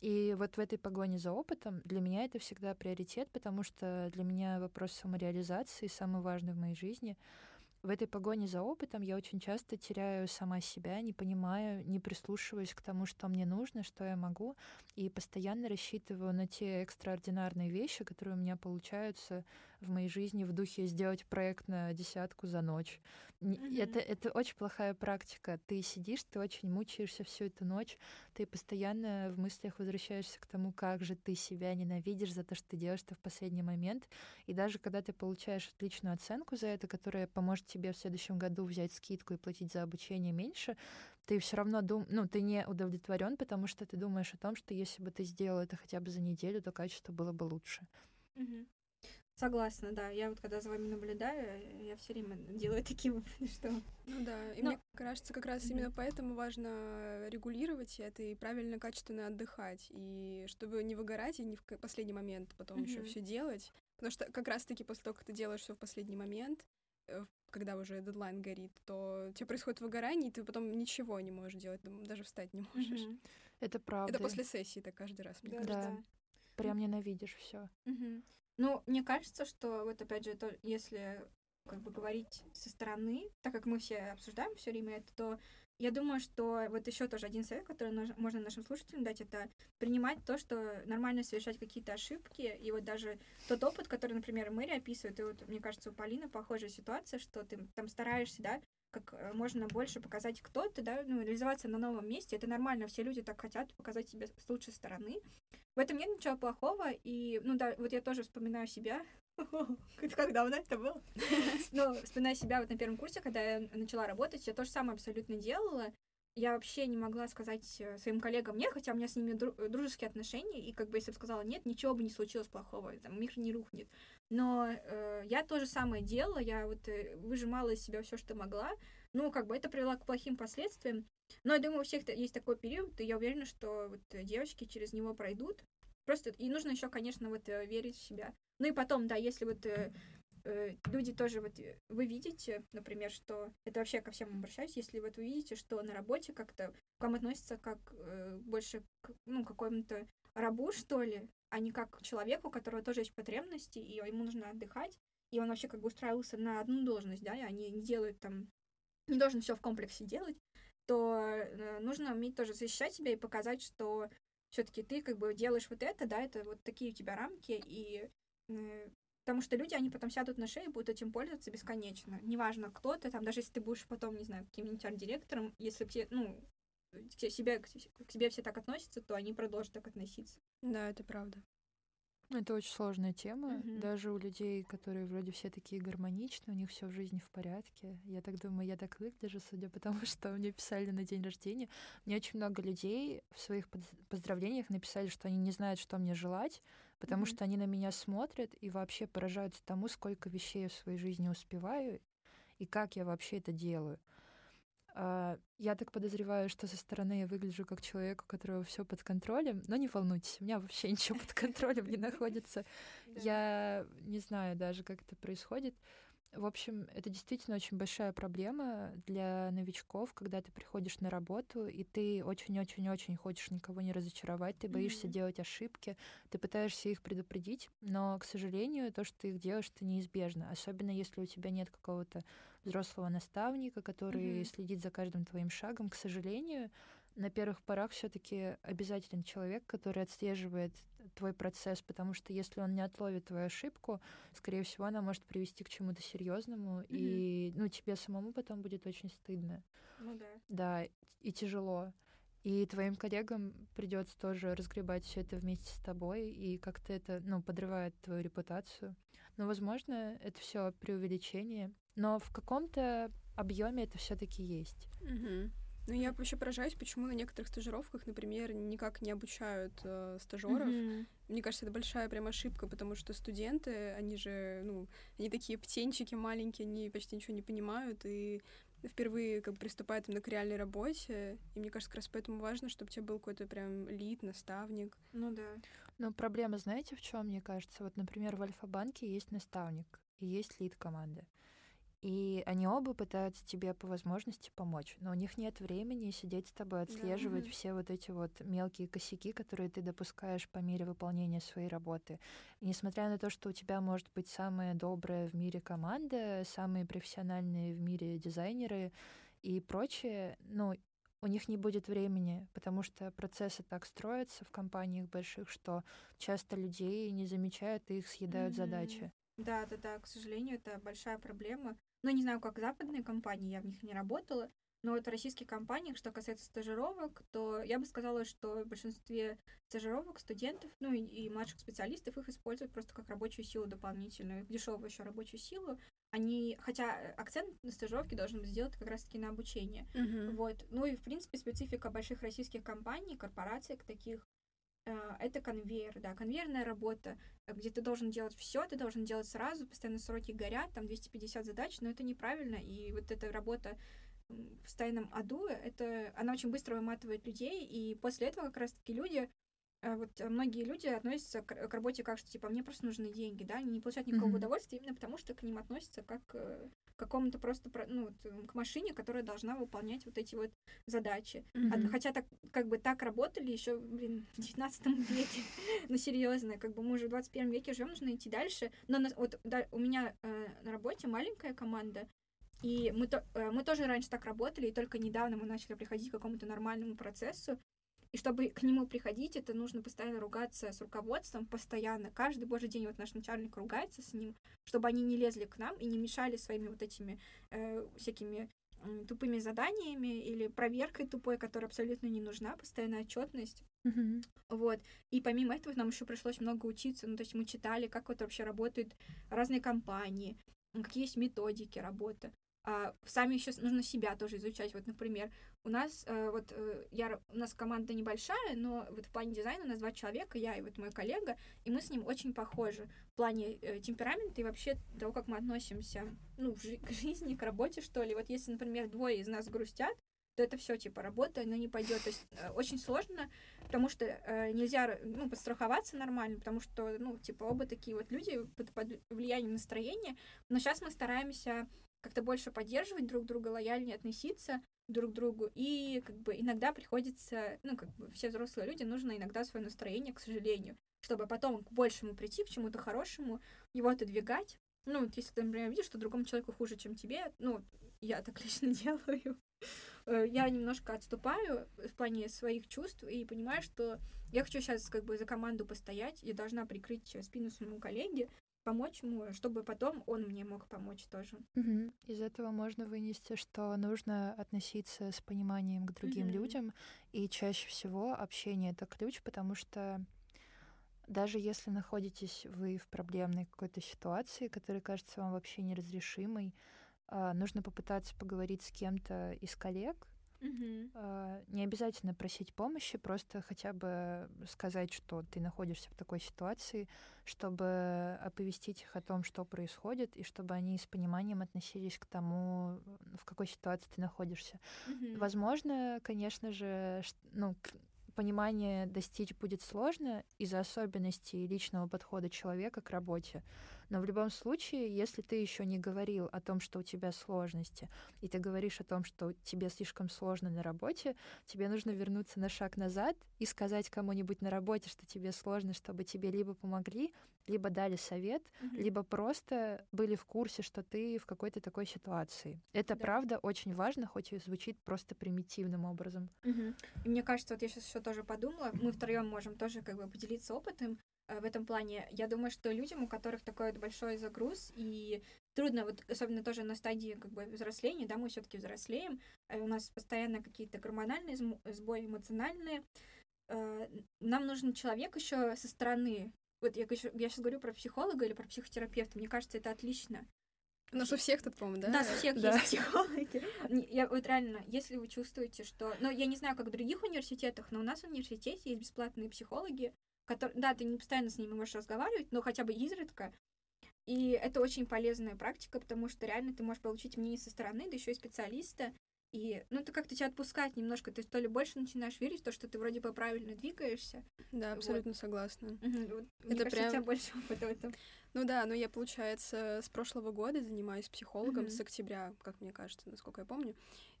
И вот в этой погоне за опытом для меня это всегда приоритет, потому что для меня вопрос самореализации самый важный в моей жизни — в этой погоне за опытом я очень часто теряю сама себя, не понимаю, не прислушиваюсь к тому, что мне нужно, что я могу, и постоянно рассчитываю на те экстраординарные вещи, которые у меня получаются в моей жизни в духе сделать проект на десятку за ночь. Mm-hmm. Это, это очень плохая практика. Ты сидишь, ты очень мучаешься всю эту ночь, ты постоянно в мыслях возвращаешься к тому, как же ты себя ненавидишь за то, что ты делаешь это в последний момент. И даже когда ты получаешь отличную оценку за это, которая поможет тебе в следующем году взять скидку и платить за обучение меньше, ты все равно дум... ну, ты не удовлетворен, потому что ты думаешь о том, что если бы ты сделал это хотя бы за неделю, то качество было бы лучше. Mm-hmm. Согласна, да. Я вот когда за вами наблюдаю, я все время делаю такие выводы, что... Ну да, и Но... мне кажется, как раз mm-hmm. именно поэтому важно регулировать это и правильно, качественно отдыхать, и чтобы не выгорать и не в последний момент потом mm-hmm. еще все делать. Потому что как раз-таки после того, как ты делаешь все в последний момент, э, когда уже дедлайн горит, то у тебя происходит выгорание, и ты потом ничего не можешь делать, даже встать не можешь. Mm-hmm. Это правда. Это после сессии так каждый раз, мне да, кажется. Да. Прям ненавидишь все. Mm-hmm. Ну, мне кажется, что вот опять же, то, если как бы говорить со стороны, так как мы все обсуждаем все время это, то я думаю, что вот еще тоже один совет, который можно нашим слушателям дать, это принимать то, что нормально совершать какие-то ошибки. И вот даже тот опыт, который, например, Мэри описывает, и вот, мне кажется, у Полины похожая ситуация, что ты там стараешься, да, как э, можно больше показать, кто ты, да, ну, реализоваться на новом месте. Это нормально, все люди так хотят показать себя с лучшей стороны. В этом нет ничего плохого, и, ну да, вот я тоже вспоминаю себя, как давно это было? Ну, вспоминаю себя вот на первом курсе, когда я начала работать, я то же самое абсолютно делала. Я вообще не могла сказать э, своим коллегам нет, хотя у меня с ними дружеские отношения, и как бы если бы сказала нет, ничего бы не случилось плохого, там, мир не рухнет. Но э, я то же самое делала, я вот э, выжимала из себя все, что могла. Ну, как бы это привело к плохим последствиям. Но я думаю, у всех есть такой период, и я уверена, что вот девочки через него пройдут. Просто и нужно еще, конечно, вот э, верить в себя. Ну и потом, да, если вот э, э, люди тоже вот э, вы видите, например, что это вообще ко всем обращаюсь, если вот вы видите, что на работе как-то к вам относятся как э, больше к ну какому-то рабу что ли, а не как к человеку, у которого тоже есть потребности и ему нужно отдыхать, и он вообще как бы устраивался на одну должность, да, и они не делают там не должен все в комплексе делать, то э, нужно уметь тоже защищать себя и показать, что все-таки ты как бы делаешь вот это, да, это вот такие у тебя рамки, и э, потому что люди, они потом сядут на шею и будут этим пользоваться бесконечно. Неважно, кто ты, там, даже если ты будешь потом, не знаю, каким-нибудь арт-директором, если все, ну, к себе, к себе все так относятся, то они продолжат так относиться. Да, это правда. Это очень сложная тема. Мгм. Даже у людей, которые вроде все такие гармоничные, у них все в жизни в порядке. Я так думаю, я так выгляжу, судя по тому, что мне писали на день рождения. Мне очень много людей в своих поз- поздравлениях написали, что они не знают, что мне желать, потому Мгм. что они на меня смотрят и вообще поражаются тому, сколько вещей я в своей жизни успеваю и как я вообще это делаю. А, Я так подозреваю, что со стороны я выгляжу как человек, у которого все под контролем, но не волнуйтесь, у меня вообще ничего под контролем не находится. Я не знаю даже, как это происходит. В общем, это действительно очень большая проблема для новичков, когда ты приходишь на работу, и ты очень-очень-очень хочешь никого не разочаровать, ты боишься Мгм. делать ошибки, ты пытаешься их предупредить, но, к сожалению, то, что ты их делаешь, это неизбежно, особенно если у тебя нет какого-то взрослого наставника, который Мгм. следит за каждым твоим шагом. К сожалению, на первых порах все-таки обязателен человек, который отслеживает твой процесс, потому что если он не отловит твою ошибку, скорее всего, она может привести к чему-то серьезному, и ну тебе самому потом будет очень стыдно, Ну да. да, и тяжело. И твоим коллегам придется тоже разгребать все это вместе с тобой, и как-то это, ну, подрывает твою репутацию. Но, возможно, это все преувеличение, но в каком-то объеме это все-таки есть. Мгм. Ну, я вообще поражаюсь, почему на некоторых стажировках, например, никак не обучают э, стажеров. Мгм. Мне кажется, это большая прям ошибка, потому что студенты, они же, ну, они такие птенчики маленькие, они почти ничего не понимают, и впервые как бы приступают именно к реальной работе. И мне кажется, как раз поэтому важно, чтобы у тебя был какой-то прям лид, наставник. Ну да. Но проблема, знаете, в чем, мне кажется? Вот, например, в Альфа-банке есть наставник и есть лид команды. И они оба пытаются тебе по возможности помочь, но у них нет времени сидеть с тобой, отслеживать мгм. все вот эти вот мелкие косяки, которые ты допускаешь по мере выполнения своей работы. И несмотря на то, что у тебя может быть самая добрая в мире команда, самые профессиональные в мире дизайнеры и прочее, ну, у них не будет времени, потому что процессы так строятся в компаниях больших, что часто людей не замечают и их съедают Мгм. задачи. Да, да, да, к сожалению, это большая проблема. Ну, не знаю, как западные компании, я в них не работала, но вот в российских компаниях, что касается стажировок, то я бы сказала, что в большинстве стажировок студентов, ну и, и младших специалистов их используют просто как рабочую силу дополнительную, дешевую еще рабочую силу. Они, хотя акцент на стажировке должен быть сделан как раз-таки на обучение. Вот. Ну и, в принципе, специфика больших российских компаний, корпораций таких, это конвейер, да, конвейерная работа, э, где ты должен делать все, ты должен делать сразу, постоянно сроки горят, там 250 задач, но это неправильно, и вот эта работа в постоянном аду, это, она очень быстро выматывает людей, и после этого как раз-таки люди, э, вот э, многие люди относятся к, к работе как, что, типа, мне просто нужны деньги, да, они не получают никакого Мгм. удовольствия именно потому, что к ним относятся как э, какому-то просто, про- ну, к машине, которая должна выполнять вот эти вот задачи. Мгм. Хотя так, как бы так работали еще, блин, в 19 веке. ну, серьезно, как бы мы уже в 21 веке живем, нужно идти дальше. Но на- вот да, у меня э, на работе маленькая команда, и мы, то, э, мы тоже раньше так работали, и только недавно мы начали приходить к какому-то нормальному процессу. И чтобы к нему приходить, это нужно постоянно ругаться с руководством, постоянно. Каждый божий день вот наш начальник ругается с ним, чтобы они не лезли к нам и не мешали своими вот этими э, всякими м, тупыми заданиями или проверкой тупой, которая абсолютно не нужна, постоянная отчетность. Мгм. Вот. И помимо этого нам еще пришлось много учиться. Ну, то есть мы читали, как вот вообще работают разные компании, какие есть методики работы. А сами еще нужно себя тоже изучать. Вот, например, у нас э, вот э, я, у нас команда небольшая, но вот в плане дизайна у нас два человека, я и вот мой коллега, и мы с ним очень похожи в плане э, темперамента и вообще того, как мы относимся, ну, к жизни, к работе, что ли. Вот если, например, двое из нас грустят, то это все типа работа, она не пойдет. То есть очень сложно, потому что э, нельзя ну, подстраховаться нормально, потому что, ну, типа, оба такие вот люди под, под влиянием настроения. Но сейчас мы стараемся как-то больше поддерживать друг друга, лояльнее относиться друг к другу. И как бы иногда приходится, ну, как бы все взрослые люди, нужно иногда свое настроение, к сожалению, чтобы потом к большему прийти, к чему-то хорошему, его отодвигать. Ну, вот если ты, например, видишь, что другому человеку хуже, чем тебе, ну, я так лично делаю, э, я немножко отступаю в плане своих чувств и понимаю, что я хочу сейчас как бы за команду постоять, я должна прикрыть спину своему коллеге, помочь ему, чтобы потом он мне мог помочь тоже. Мгм. Из этого можно вынести, что нужно относиться с пониманием к другим Мгм. людям, и чаще всего общение это ключ, потому что, даже если находитесь вы в проблемной какой-то ситуации, которая кажется вам вообще неразрешимой, а, нужно попытаться поговорить с кем-то из коллег, А, Не обязательно просить помощи, просто хотя бы сказать, что ты находишься в такой ситуации, чтобы оповестить их о том, что происходит, и чтобы они с пониманием относились к тому, в какой ситуации ты находишься. Мгм. Возможно, конечно же, ну, понимание достичь будет сложно из-за особенностей личного подхода человека к работе. Но в любом случае, если ты еще не говорил о том, что у тебя сложности, и ты говоришь о том, что тебе слишком сложно на работе, тебе нужно вернуться на шаг назад и сказать кому-нибудь на работе, что тебе сложно, чтобы тебе либо помогли, либо дали совет, Мгм. либо просто были в курсе, что ты в какой-то такой ситуации. Это Да. правда очень важно, хоть и звучит просто примитивным образом. Мгм. И мне кажется, вот я сейчас еще тоже подумала, мы втроем можем тоже как бы поделиться опытом в этом плане. Я думаю, что людям, у которых такой вот большой загруз и трудно, вот особенно тоже на стадии как бы взросления, да, мы все-таки взрослеем, э, у нас постоянно какие-то гормональные сбои, эмоциональные. Э, Нам нужен человек еще со стороны. Вот я, я сейчас говорю про психолога или про психотерапевта. Мне кажется, это отлично. У нас у всех тут, по-моему, да? Да, у всех Да. есть психологи. Я вот реально, если вы чувствуете, что... Ну, я не знаю, как в других университетах, но у нас в университете есть бесплатные психологи, которые... Да, ты не постоянно с ними можешь разговаривать, но хотя бы изредка. И это очень полезная практика, потому что реально ты можешь получить мнение со стороны, да еще и специалиста. И, ну, это как-то тебя отпускает немножко. Ты то ли больше начинаешь верить в то, что ты вроде бы правильно двигаешься. Да, абсолютно согласна. Мгм, вот Мне Это кажется, у прям- тебя больше опыта в этом. Ну да, но я, получается, с прошлого года занимаюсь психологом, Мгм. с октября, как мне кажется, насколько я помню.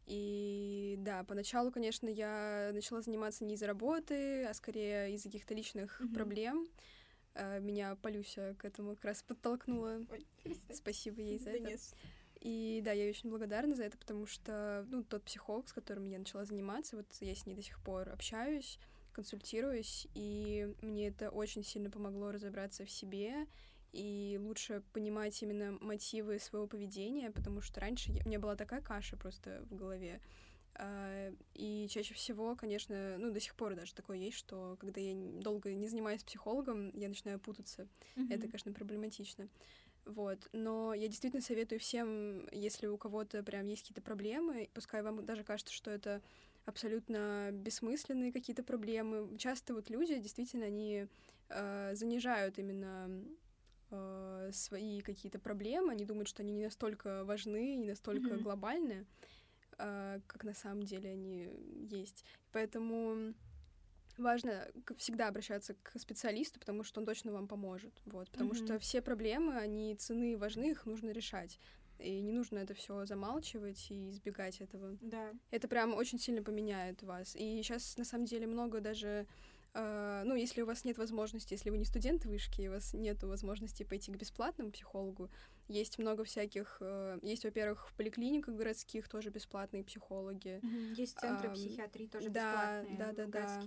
И да, поначалу, конечно, я начала заниматься не из-за работы, а скорее из-за каких-то личных Мгм. проблем. Э, Меня Полюся к этому как раз подтолкнула. Ой, Спасибо ей за да это. нет. И да, я ей очень благодарна за это, потому что, ну, тот психолог, с которым я начала заниматься, вот я с ней до сих пор общаюсь, консультируюсь, и мне это очень сильно помогло разобраться в себе и лучше понимать именно мотивы своего поведения, потому что раньше я- у меня была такая каша просто в голове. А, И чаще всего, конечно, ну, до сих пор даже такое есть, что когда я долго не занимаюсь психологом, я начинаю путаться. Это, Мгм. конечно, проблематично. Вот. Но я действительно советую всем, если у кого-то прям есть какие-то проблемы, пускай вам даже кажется, что это абсолютно бессмысленные какие-то проблемы. Часто вот люди действительно они э, занижают именно э, свои какие-то проблемы, они думают, что они не настолько важны, не настолько Мгм. глобальны, э, как на самом деле они есть. Поэтому важно всегда обращаться к специалисту, потому что он точно вам поможет. Вот, потому Мгм. что все проблемы, они цены важны, их нужно решать. И не нужно это все замалчивать и избегать этого. Да. Это прям очень сильно поменяет вас. И сейчас, на самом деле, много даже... э, ну, если у вас нет возможности, если вы не студент вышки, и у вас нет возможности пойти к бесплатному психологу, есть много всяких... э, есть, во-первых, в поликлиниках городских тоже бесплатные психологи. Мгм. Есть центры Ам, психиатрии тоже да, бесплатные, да, да, да.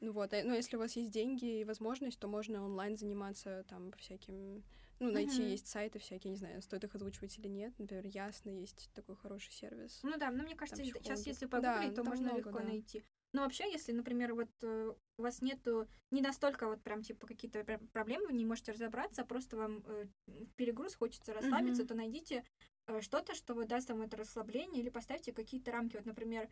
Ну вот, а- ну если у вас есть деньги и возможность, то можно онлайн заниматься там всяким... Ну, найти Мгм. есть сайты всякие, не знаю, стоит их озвучивать или нет. Например, Ясно есть такой хороший сервис. Ну да, но мне кажется, Там сейчас если Да, погуглить, то там можно много, легко да. найти. Но вообще, если, например, вот э, у вас нету не настолько вот прям типа какие-то проблемы, вы не можете разобраться, а просто вам э, перегруз хочется расслабиться, Мгм. то найдите э, что-то, что вот даст вам это расслабление, или поставьте какие-то рамки. Вот, например,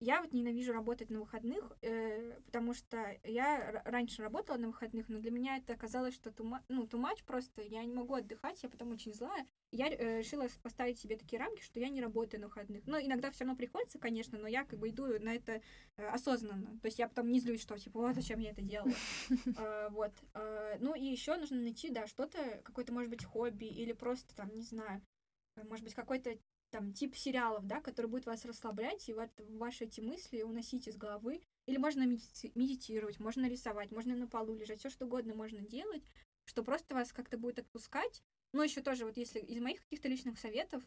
я вот ненавижу работать на выходных, э, потому что я раньше работала на выходных, но для меня это оказалось, что тума, ну, much просто, я не могу отдыхать, я потом очень злая. Я э, решила поставить себе такие рамки, что я не работаю на выходных. Но иногда все равно приходится, конечно, но я как бы иду на это э, осознанно. То есть я потом не злюсь, что типа, вот зачем я это делала. А, Вот. А, Ну и еще нужно найти, да, что-то, какое-то, может быть, хобби или просто там, не знаю, э, может быть, какой-то там тип сериалов, да, который будет вас расслаблять и вот ваши эти мысли уносить из головы. Или можно медити- медитировать, можно рисовать, можно на полу лежать, все что угодно можно делать, что просто вас как-то будет отпускать. Но еще тоже, вот если из моих каких-то личных советов,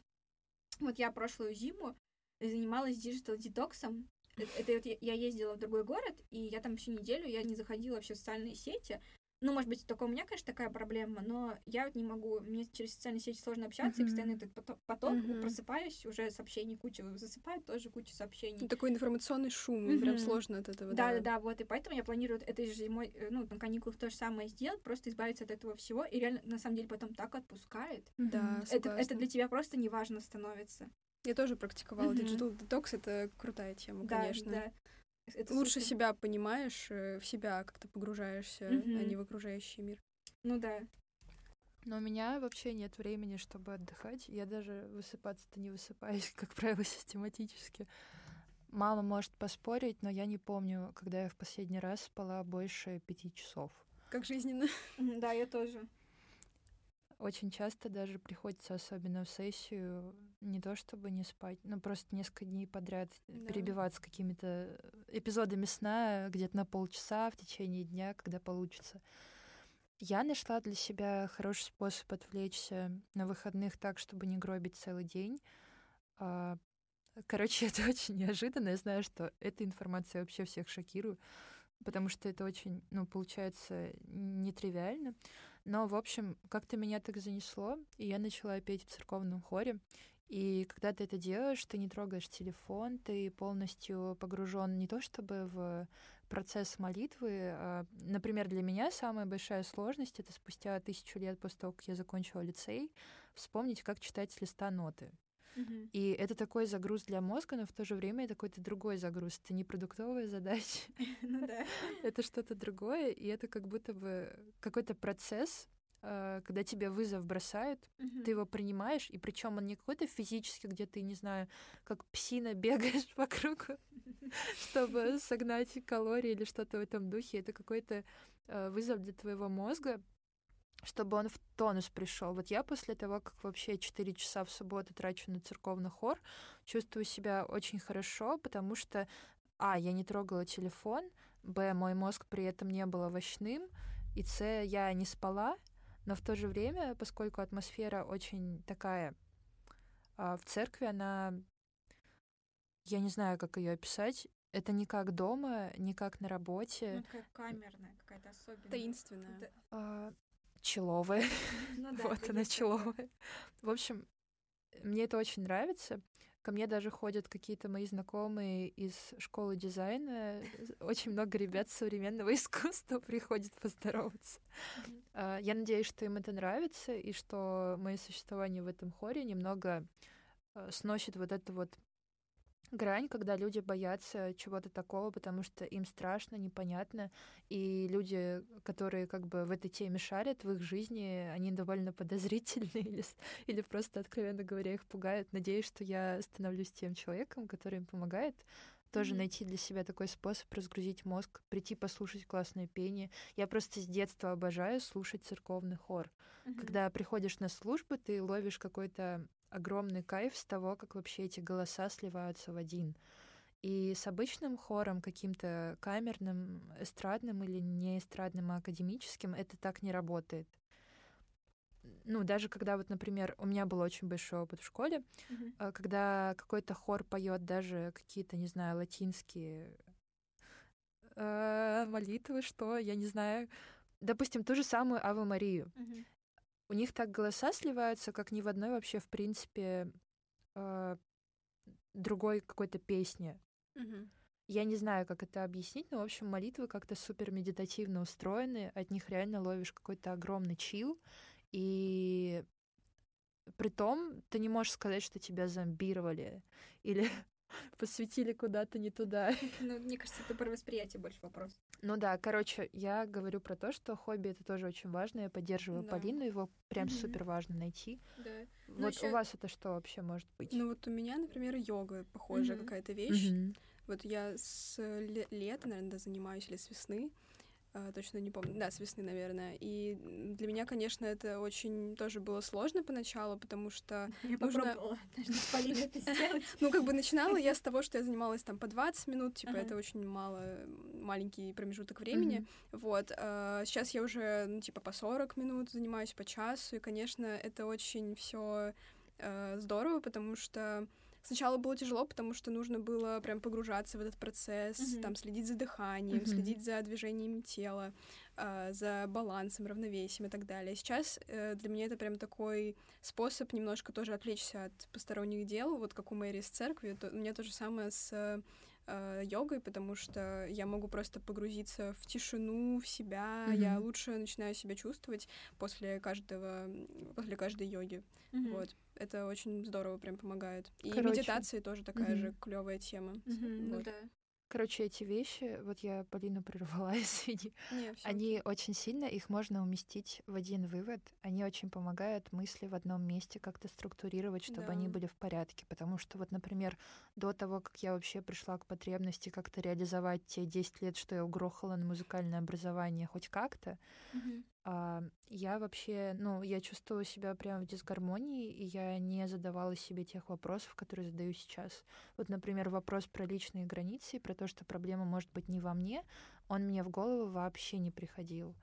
вот я прошлую зиму занималась digital детоксом. Это, это вот я ездила в другой город, и я там всю неделю, я не заходила вообще в социальные сети, ну, может быть, только у меня, конечно, такая проблема, но я вот не могу, мне через социальные сети сложно общаться, и Мгм. постоянно этот поток, поток, Мгм. просыпаюсь, уже сообщений куча, засыпаю тоже куча сообщений. такой информационный шум, прям Мгм. сложно от этого. Да, да, да, вот, и поэтому я планирую этой же зимой, э, ну, на каникулах то же самое сделать, просто избавиться от этого всего, и реально, на самом деле, потом так отпускает. Да, Мгм. Это, это для тебя просто неважно становится. Я тоже практиковала Мгм. digital detox, это крутая тема, Да, конечно. да. Это Лучше супер. себя понимаешь, э, в себя как-то погружаешься, а Мгм. не в окружающий мир. Ну да. Но у меня вообще нет времени, чтобы отдыхать. Я даже высыпаться-то не высыпаюсь, как правило, систематически. Мама может поспорить, но я не помню, когда я в последний раз спала больше пяти часов. Как жизненно. Да, я тоже. Очень часто даже приходится, особенно в сессию, не то чтобы не спать, но просто несколько дней подряд Да. перебиваться какими-то эпизодами сна где-то на полчаса в течение дня, когда получится. Я нашла для себя хороший способ отвлечься на выходных так, чтобы не гробить целый день. А, Короче, это очень неожиданно. Я знаю, что эта информация вообще всех шокирую, потому что это очень, ну, получается, нетривиально. Но, в общем, как-то меня так занесло, и я начала петь в церковном хоре. И когда ты это делаешь, ты не трогаешь телефон, ты полностью погружен не то чтобы в процесс молитвы. а, например, для меня самая большая сложность это спустя тысячу лет после того, как я закончила лицей, вспомнить, как читать с листа ноты. И это такой загруз для мозга, но в то же время это какой-то другой загруз. Это не продуктовая задача, Ну да. это что-то другое, и это как будто бы какой-то процесс, а, когда тебе вызов бросают, Мгм. ты его принимаешь, и причем он не какой-то физический, где ты, не знаю, как псина бегаешь по кругу, чтобы согнать калории или что-то в этом духе. Это какой-то э, вызов для твоего мозга, чтобы он в тонус пришел. Вот я после того, как вообще 4 часа в субботу трачу на церковный хор, чувствую себя очень хорошо, потому что, а, я не трогала телефон, б, мой мозг при этом не был овощным, и с, я не спала, но в то же время, поскольку атмосфера очень такая а, в церкви, она, я не знаю, как ее описать, это не как дома, не как на Ну, работе, такая камерная какая-то особенная. Таинственная. Это- а, человая. Ну да, вот это она такое. человая. В общем, мне это очень нравится. Ко мне даже ходят какие-то мои знакомые из школы дизайна. Очень много ребят современного искусства приходят поздороваться. А, Я надеюсь, что им это нравится, и что мое существование в этом хоре немного э, сносит вот эту вот грань, когда люди боятся чего-то такого, потому что им страшно, непонятно, и люди, которые как бы в этой теме шарят в их жизни, они довольно подозрительны или, или просто, откровенно говоря, их пугают. Надеюсь, что я становлюсь тем человеком, который им помогает тоже Мгм. найти для себя такой способ разгрузить мозг, прийти послушать классное пение. Я просто с детства обожаю слушать церковный хор. Мгм. Когда приходишь на службу, ты ловишь какой-то огромный кайф с того, как вообще эти голоса сливаются в один. И с обычным хором, каким-то камерным, эстрадным или не эстрадным, а академическим, это так не работает. Ну, даже когда вот, например, у меня был очень большой опыт в школе, а, когда какой-то хор поет даже какие-то, не знаю, латинские э, молитвы, что, я не знаю, допустим, ту же самую Аву Марию. Мгм. У них так голоса сливаются, как ни в одной вообще, в принципе, э, другой какой-то песне. Мгм. Я не знаю, как это объяснить, но, в общем, молитвы как-то супер медитативно устроены, от них реально ловишь какой-то огромный чил, и при том ты не можешь сказать, что тебя зомбировали или посвятили куда-то не туда. Ну, мне кажется, это про восприятие больше вопрос. Ну да, короче, я говорю про то, что хобби это тоже очень важно. Я поддерживаю Да. Полину, его прям Мгм. супер важно найти. Да. вот ещё- у вас это что вообще может быть? Ну вот у меня, например, йога похожая Мгм. какая-то вещь. Мгм. Вот я с ле- лета, наверное, занимаюсь или с весны. А, точно не помню. Да, с весны, наверное. И для меня, конечно, это очень тоже было сложно поначалу, потому что, Я Нужно- это сделать. ну, как бы начинала я с того, что я занималась там по 20 минут, типа, это очень мало, маленький промежуток времени. Вот. а сейчас я уже, ну, типа, по 40 минут занимаюсь, по часу, и, конечно, это очень все здорово, потому что Сначала было тяжело, потому что нужно было прям погружаться в этот процесс, Мгм. там следить за дыханием, Мгм. следить за движениями тела, а, за балансом, равновесием и так далее. Сейчас э, для меня это прям такой способ немножко тоже отвлечься от посторонних дел, вот как у Мэри с церкви. То, у меня то же самое с э, йогой, потому что я могу просто погрузиться в тишину, в себя. Я Мгм. лучше начинаю себя чувствовать после каждого, после каждой йоги. Мгм. Вот. Это очень здорово прям помогает. И Короче, медитации тоже такая мгм. же клевая тема. Ну Вот. да. Короче, эти вещи, вот я Полину прервала, извини, Не, они очень сильно, их можно уместить в один вывод. Они очень помогают мысли в одном месте как-то структурировать, чтобы они Да. были в порядке. Потому что вот, например, до того, как я вообще пришла к потребности как-то реализовать те 10 лет, что я угрохала на музыкальное образование хоть как-то, Мгм. А, я вообще, ну, я чувствовала себя прям в дисгармонии, и я не задавала себе тех вопросов, которые задаю сейчас. Вот, например, вопрос про личные границы про то, что проблема может быть не во мне, он мне в голову вообще не приходил.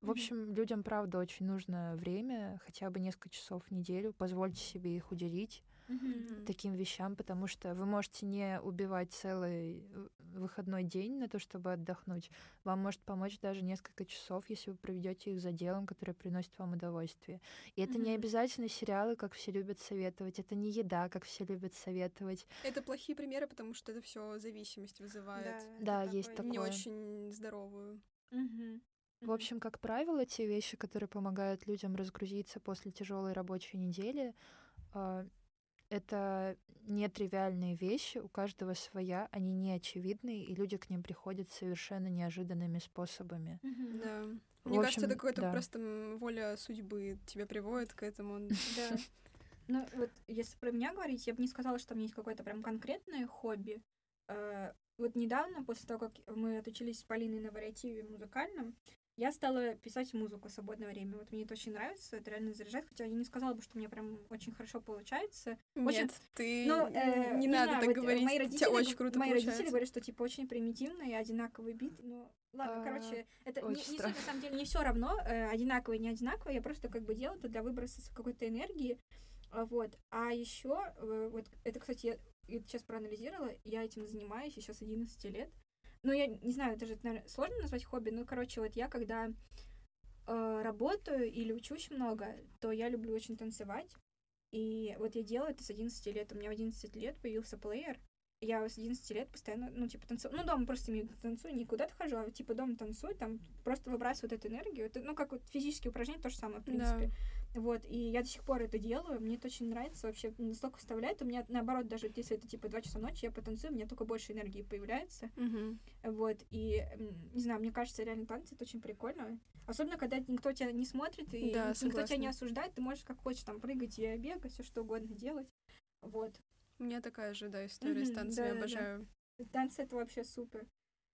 В общем, людям, правда, очень нужно время, хотя бы несколько часов в неделю. Позвольте себе их уделить Мгм. таким вещам, потому что вы можете не убивать целый э, выходной день на то, чтобы отдохнуть. Вам может помочь даже несколько часов, если вы проведете их за делом, которое приносит вам удовольствие. И это не Мгм. обязательно сериалы, как все любят советовать. Это не еда, как все любят советовать. Это плохие примеры, потому что это все зависимость вызывает. Да, это есть такой- Не такое. очень здоровую. Мгм. В общем, как правило, те вещи, которые помогают людям разгрузиться после тяжелой рабочей недели, а, это нетривиальные вещи, у каждого своя, они не очевидные, и люди к ним приходят совершенно неожиданными способами. Да. В Мне кажется, это общем, какая-то да. просто воля судьбы тебя приводит к этому. Да. Ну, вот если про меня говорить, я бы не сказала, что у меня есть какое-то прям конкретное хобби. Э, Вот недавно, после того, как мы отучились с Полиной на вариативе музыкальном, я стала писать музыку в свободное время. Вот мне это очень нравится, это реально заряжает, хотя я не сказала бы, что у меня прям очень хорошо получается. Очень- Нет, ты Ну, э, не надо знаю, так вот, э, говорить. Мои родители, тебя очень круто мои получается. родители говорят, что типа очень примитивно и одинаковый бит. Ну, ладно, А, короче, это не, очень не суть, на самом деле не все равно, э, одинаковое, не одинаковое. Я просто как бы делаю это для выброса какой-то энергии. А, Вот. А еще, вот это, кстати, я сейчас проанализировала, я этим занимаюсь еще с 11 лет. Ну, я не знаю, это же, наверное, сложно назвать хобби, но, короче, вот я когда э, работаю или учусь много, то я люблю очень танцевать. И вот я делаю это с 11 лет. У меня в 11 лет появился плеер. Я с 11 лет постоянно, ну, типа, танцую. Ну, дома просто танцую, не куда-то хожу, а типа дома танцую, там просто выбрасываю вот эту энергию. Это, ну, как вот физические упражнения, то же самое, в принципе. Вот, и я до сих пор это делаю, мне это очень нравится, вообще настолько вставляет. У меня, наоборот, даже если это типа 2 часа ночи, я потанцую, у меня только больше энергии появляется. Мгм. Вот, и, не знаю, мне кажется, реально танцы это очень прикольно. Особенно, когда никто тебя не смотрит, и Да, никто тебя не осуждает, ты можешь как хочешь там прыгать и бегать, все что угодно делать. Вот. У меня такая же, да, история с Мгм, танцами, да-да-да. обожаю. Танцы это вообще супер.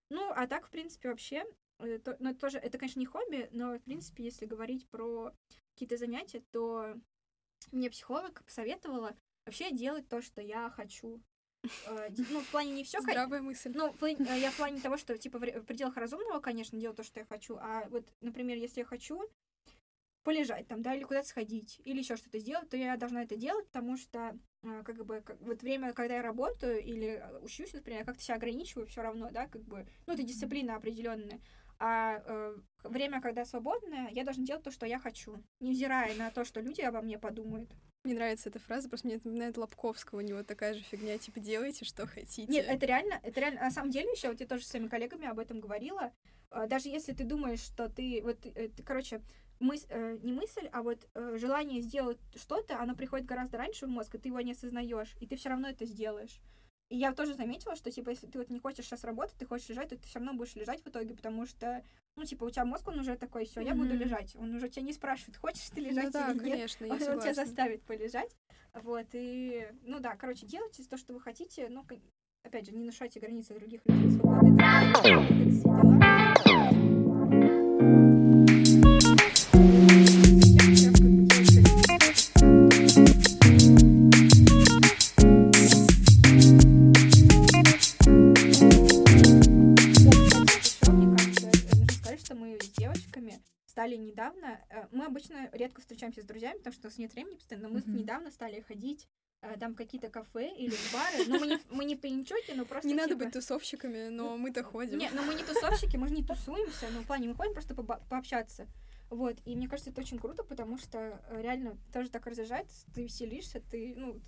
Ну, а так, в принципе, вообще, э, то- ну, это тоже, это, конечно, не хобби, но, в принципе, если говорить про какие-то занятия, то мне психолог посоветовала вообще делать то, что я хочу. Э, Ну, в плане не все, Здравая мысль. ну, э, я в плане того, что, типа, в ре- в пределах разумного, конечно, делать то, что я хочу. А вот, например, если я хочу полежать там, да, или куда-то сходить, или еще что-то сделать, то я должна это делать, потому что, э, как бы, как- вот время, когда я работаю или учусь, например, я как-то себя ограничиваю все равно, да, как бы, ну, это дисциплина определенная. А э, время, когда свободное, я должна делать то, что я хочу, невзирая на то, что люди обо мне подумают. Мне нравится эта фраза, просто мне это напоминает Лобковского, у него такая же фигня, типа, делайте, что хотите. Нет, это реально, это реально, на самом деле еще, вот я тоже с своими коллегами об этом говорила, а, даже если ты думаешь, что ты, вот, э, ты, короче, мыс, э, не мысль, а вот э, желание сделать что-то, оно приходит гораздо раньше в мозг, и ты его не осознаешь, и ты все равно это сделаешь. И я тоже заметила, что, типа, если ты вот не хочешь сейчас работать, ты хочешь лежать, то ты все равно будешь лежать в итоге, потому что, ну, типа, у тебя мозг, он уже такой, все, я буду лежать. Он уже тебя не спрашивает, хочешь ты лежать Ну да, или нет. конечно, я Он, он тебя согласна. заставит полежать. Вот, и, ну да, короче, делайте то, что вы хотите, но, кон- опять же, не нарушайте границы других людей, свободы, все дела. Недавно... э, Мы обычно редко встречаемся с друзьями, потому что у нас нет времени постоянно, но мы Мгм. недавно стали ходить э, там какие-то кафе или бары, но мы не, мы не пьянчуки, но просто Не надо типа- быть тусовщиками, но мы-то ходим. Не, ну мы не тусовщики, мы же не тусуемся, но в плане мы ходим просто поба- пообщаться. Вот, и мне кажется, это очень круто, потому что э, реально тоже так разряжается, ты веселишься, ты, ну,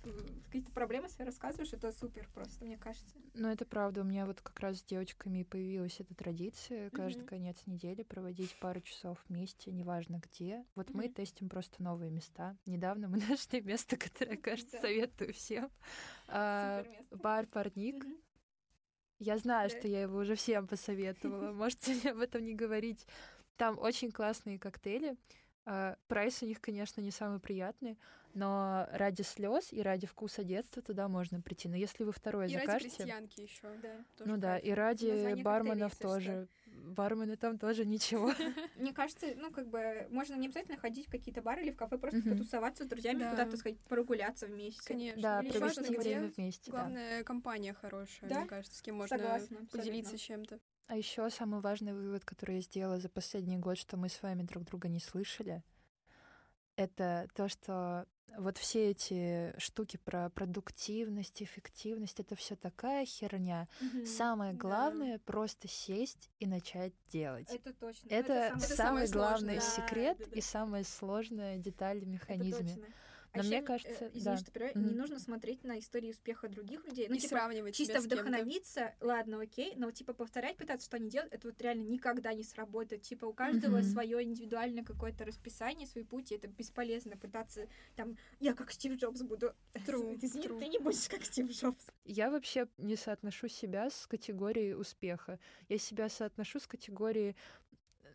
какие-то проблемы свои рассказываешь, это супер просто, мне кажется. Ну, это правда. У меня вот как раз с девочками появилась эта традиция каждый Мгм. конец недели проводить пару часов вместе, неважно где. Вот мы Мгм. тестим просто новые места. Недавно мы нашли место, которое, кажется, Да. советую всем. А, бар Парник. Я знаю, что я его уже всем посоветовала. Можете об этом не говорить. Там очень классные коктейли. А, Прайс у них, конечно, не самый приятный, но ради слез и ради вкуса детства туда можно прийти. Но если вы второе И ради закажете, крестьянки еще. Да. ну да, и ради Название барменов тоже. Бармены там тоже ничего. Мне кажется, ну, как бы, можно не обязательно ходить в какие-то бары или в кафе, просто потусоваться с друзьями, Да. куда-то сходить, прогуляться вместе. Конечно. Да, провести время вместе. Главное, компания хорошая, мне кажется, с кем можно поделиться чем-то. А еще самый важный вывод, который я сделала за последний год, что мы с вами друг друга не слышали, это то, что вот все эти штуки про продуктивность, эффективность, это все такая херня. Мгм. Самое Да. главное просто сесть и начать делать. Это точно. Ну, Это, это самый самое главный сложное. секрет Да, да, да. и самая сложная деталь в Это механизме. Точно. Но А мне э, кажется, извини, да. что перебиваю, Мгм. не нужно смотреть на истории успеха других людей. Ну, и типа, сравнивать чисто вдохновиться, ладно, окей, но типа повторять пытаться, что они делают, это вот реально никогда не сработает. Типа у каждого Мгм. свое индивидуальное какое-то расписание, свой путь, и это бесполезно пытаться там, я как Стив Джобс буду. True, Извини, true. ты не будешь как Стив Джобс. Я вообще не соотношу себя с категорией успеха. Я себя соотношу с категорией...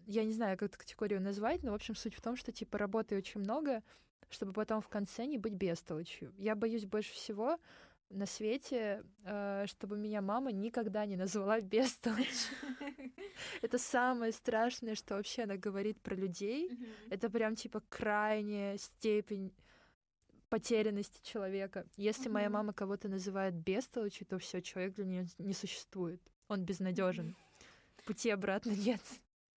Я не знаю, как эту категорию назвать, но, в общем, суть в том, что, типа, работаю очень много, чтобы потом в конце не быть бестолочью. Я боюсь больше всего на свете, э, чтобы меня мама никогда не назвала бестолочью. Это самое страшное, что вообще она говорит про людей. Это прям типа крайняя степень потерянности человека. Если моя мама кого-то называет бестолочью, то все, человек для нее не существует. Он безнадежен. Пути обратно нет.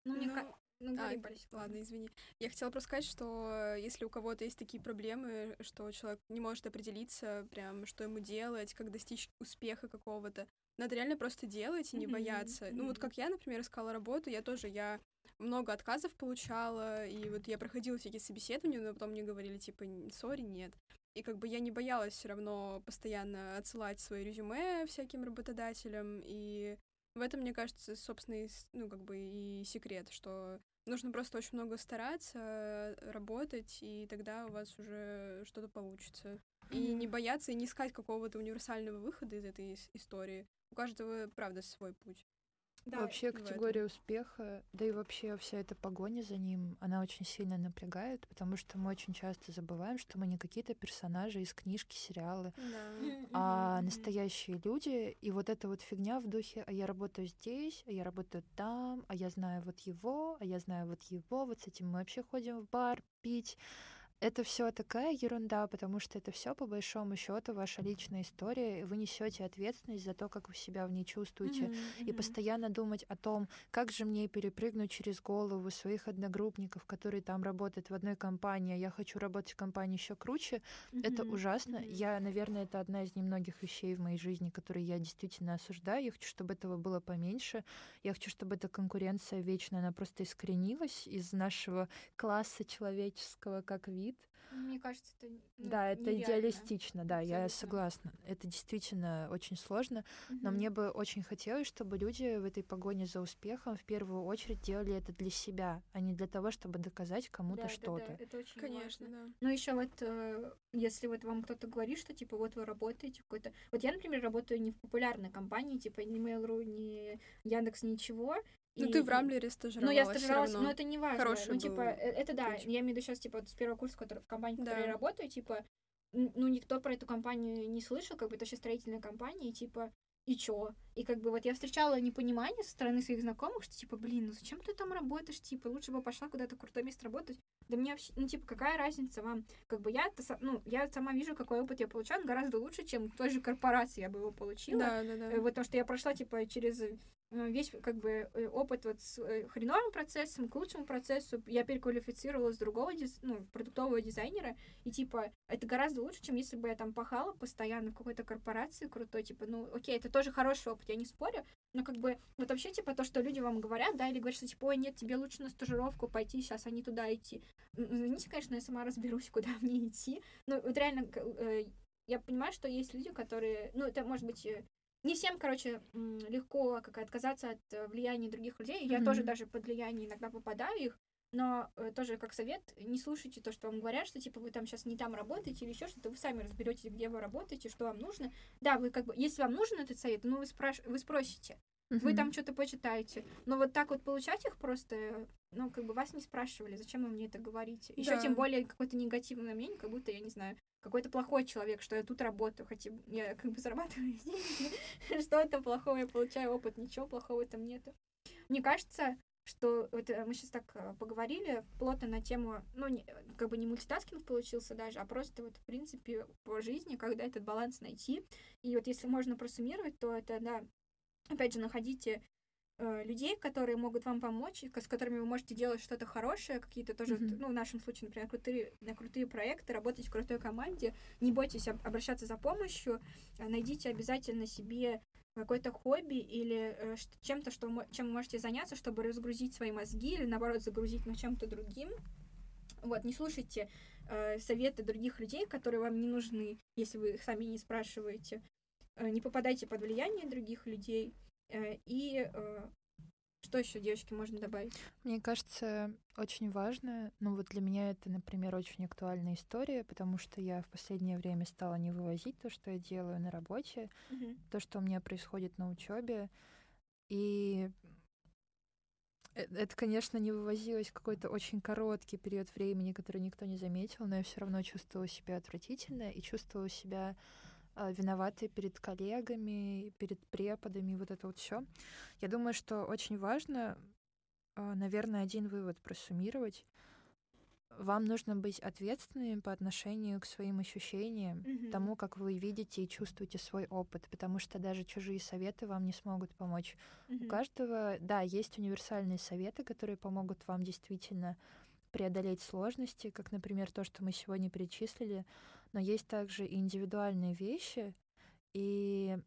Ну, мне Ну, ка- ну, а, Борис. Ладно, извини. Я хотела просто сказать, что если у кого-то есть такие проблемы, что человек не может определиться, прям, что ему делать, как достичь успеха какого-то, надо реально просто делать и не бояться. Ну вот как я, например, искала работу, я тоже, я много отказов получала, и вот я проходила всякие собеседования, но потом мне говорили, типа, сори, нет. И как бы я не боялась все равно постоянно отсылать свои резюме всяким работодателям, и в этом, мне кажется, собственно, и с- ну, как бы и секрет, что нужно просто очень много стараться, э, работать, и тогда у вас уже что-то получится. И не бояться, и не искать какого-то универсального выхода из этой ис- истории. У каждого, правда, свой путь. Да, вообще категория успеха, да и вообще вся эта погоня за ним, она очень сильно напрягает, потому что мы очень часто забываем, что мы не какие-то персонажи из книжки, сериалы, Мгм, а настоящие люди. И вот эта вот фигня в духе, а я работаю здесь, а я работаю там, а я знаю вот его, а я знаю вот его, вот с этим мы вообще ходим в бар пить. Это все такая ерунда, потому что это все по большому счету ваша личная история, и вы несете ответственность за то, как вы себя в ней чувствуете. Мгм, И мгм. постоянно думать о том, как же мне перепрыгнуть через голову своих одногруппников, которые там работают в одной компании, а я хочу работать в компании еще круче, это Мгм, ужасно. мгм. Я, наверное, это одна из немногих вещей в моей жизни, которые я действительно осуждаю. Я хочу, чтобы этого было поменьше. Я хочу, чтобы эта конкуренция вечная, она просто искоренилась из нашего класса человеческого как вид. Мне кажется, это ну, да, это нереально. идеалистично, да, я Абсолютно. согласна. Это действительно очень сложно. Но Мгм. мне бы очень хотелось, чтобы люди в этой погоне за успехом в первую очередь делали это для себя, а не для того, чтобы доказать кому-то Да, да, что-то. да, это очень Конечно, важно. да. Ну, еще вот, э, если вот вам кто-то говорит, что, типа, вот вы работаете какой-то... Вот я, например, работаю не в популярной компании, типа, ни Mail.ru, ни Яндекс, ничего. Ну и- ты в Рамблере стажировалась Ну, я стажировалась, но это не важно. Хороший ну, типа, был э, это да, путь. я имею в виду сейчас, типа, с первого курса, который, в компании, в которой Да. я работаю, типа, ну, никто про эту компанию не слышал, как бы это вообще строительная компания, и, типа, и чё? И как бы вот я встречала непонимание со стороны своих знакомых, что типа, блин, ну зачем ты там работаешь, типа, лучше бы пошла куда-то крутое место работать. Да мне вообще, ну типа, какая разница вам? Как бы я, ну, я сама вижу, какой опыт я получаю, он гораздо лучше, чем в той же корпорации я бы его получила. Да, да, да. Э, Вот потому что я прошла, типа, через весь как бы э, опыт вот с э, хреновым процессом к лучшему процессу. Я переквалифицировала с другого диз... ну, продуктового дизайнера, и типа это гораздо лучше, чем если бы я там пахала постоянно в какой-то корпорации крутой, типа, ну окей, это тоже хороший опыт, я не спорю, но как бы вот вообще типа то, что люди вам говорят, да, или говорят, что типа, ой, нет, тебе лучше на стажировку пойти, сейчас, а туда идти. Извините, конечно, я сама разберусь, куда мне идти, но вот реально я понимаю, что есть люди, которые, ну, это может быть не всем, короче, легко как отказаться от э, влияния других людей. Я mm-hmm. тоже даже под влияние иногда попадаю их, но э, тоже как совет, не слушайте то, что вам говорят, что типа вы там сейчас не там работаете или еще что-то, вы сами разберетесь, где вы работаете, что вам нужно. Да, вы как бы, если вам нужен этот совет, ну вы, спраш... вы спросите. Uh-huh. Вы там что-то почитаете. Но вот так вот получать их просто, ну, как бы вас не спрашивали, зачем вы мне это говорите. Еще да. тем более какое-то негативное мнение, как будто, я не знаю, какой-то плохой человек, что я тут работаю, хотя я как бы зарабатываю деньги, что это плохого, я получаю опыт, ничего плохого там нету. Мне кажется, что вот э, мы сейчас так э, поговорили плотно на тему, ну, не, как бы не мультитаскинг получился даже, а просто вот, в принципе, по жизни, когда этот баланс найти. И вот если можно просуммировать, то это, да, опять же, находите Э, людей, которые могут вам помочь, с которыми вы можете делать что-то хорошее, какие-то тоже, mm-hmm. ну, в нашем случае, например, крутые, на крутые проекты, работать в крутой команде, не бойтесь обращаться за помощью, э, найдите обязательно себе какое-то хобби или э, чем-то, что, чем вы можете заняться, чтобы разгрузить свои мозги или, наоборот, загрузить на чем-то другим. Вот, не слушайте э, советы других людей, которые вам не нужны, если вы их сами не спрашиваете. Э, не попадайте под влияние других людей. Э, и э, что еще, девочки, можно добавить? Мне кажется, очень важно, ну вот для меня это, например, очень актуальная история, потому что я в последнее время стала не вывозить то, что я делаю на работе, mm-hmm. то, что у меня происходит на учебе, и это, конечно, не вывозилось какой-то очень короткий период времени, который никто не заметил, но я все равно чувствовала себя отвратительно и чувствовала себя виноваты перед коллегами, перед преподами, вот это вот все. Я думаю, что очень важно, а, наверное, один вывод просуммировать. Вам нужно быть ответственным по отношению к своим ощущениям, mm-hmm. тому, как вы видите и чувствуете свой опыт, потому что даже чужие советы вам не смогут помочь. Mm-hmm. У каждого, да, есть универсальные советы, которые помогут вам действительно преодолеть сложности, как, например, то, что мы сегодня перечислили, но есть также и индивидуальные вещи, и,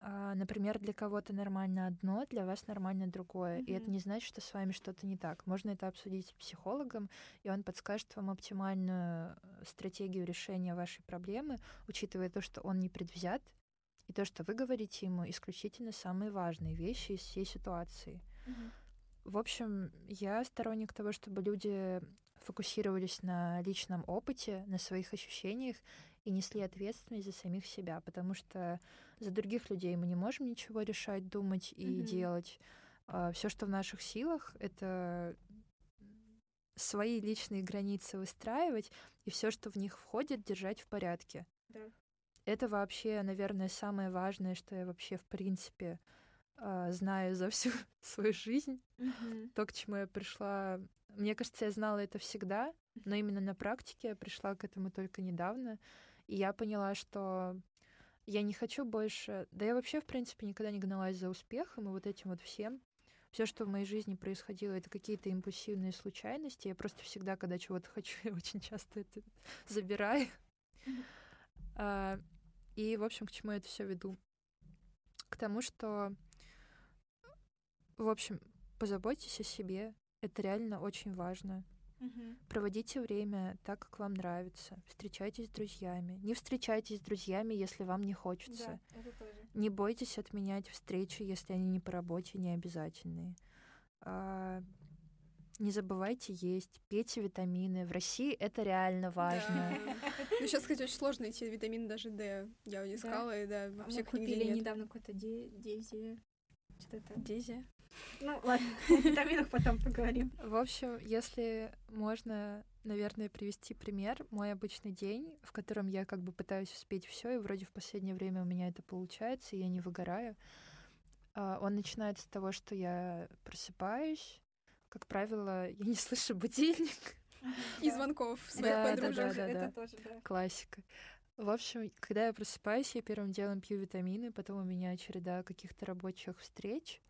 а, например, для кого-то нормально одно, для вас нормально другое, mm-hmm. и это не значит, что с вами что-то не так. Можно это обсудить с психологом, и он подскажет вам оптимальную э, стратегию решения вашей проблемы, учитывая то, что он не предвзят, и то, что вы говорите ему, исключительно самые важные вещи из всей ситуации. Mm-hmm. В общем, я сторонник того, чтобы люди фокусировались на личном опыте, на своих ощущениях и несли ответственность за самих себя, потому что за других людей мы не можем ничего решать, думать и mm-hmm. делать. А, Все, что в наших силах, это свои личные границы выстраивать и все, что в них входит, держать в порядке. Да. Это вообще, наверное, самое важное, что я вообще в принципе а, знаю за всю свою жизнь. Mm-hmm. То, к чему я пришла мне кажется, я знала это всегда, но именно на практике я пришла к этому только недавно. И я поняла, что я не хочу больше... Да я вообще, в принципе, никогда не гналась за успехом и вот этим вот всем. Все, что в моей жизни происходило, это какие-то импульсивные случайности. Я просто всегда, когда чего-то хочу, я очень часто это забираю. А, и, в общем, к чему я это все веду? К тому, что, в общем, позаботьтесь о себе, это реально очень важно. Угу. Проводите время так, как вам нравится. Встречайтесь с друзьями. Не встречайтесь с друзьями, если вам не хочется. Да, это тоже. Не бойтесь отменять встречи, если они не по работе, не обязательные. А, не забывайте есть, пейте витамины. В России это реально важно. Ну, сейчас, кстати, очень сложно найти витамин даже D. Я искала, и да, во а купили недавно какой-то Дези. Что-то. Дези? Ну, ладно, о витаминах потом поговорим. В общем, если можно, наверное, привести пример, мой обычный день, в котором я как бы пытаюсь успеть все, и вроде в последнее время у меня это получается, и я не выгораю. А, он начинается с того, что я просыпаюсь. Как правило, я не слышу будильник. И звонков своих да, подружек. Да, да, да, да. Классика. В общем, когда я просыпаюсь, я первым делом пью витамины, потом у меня череда каких-то рабочих встреч.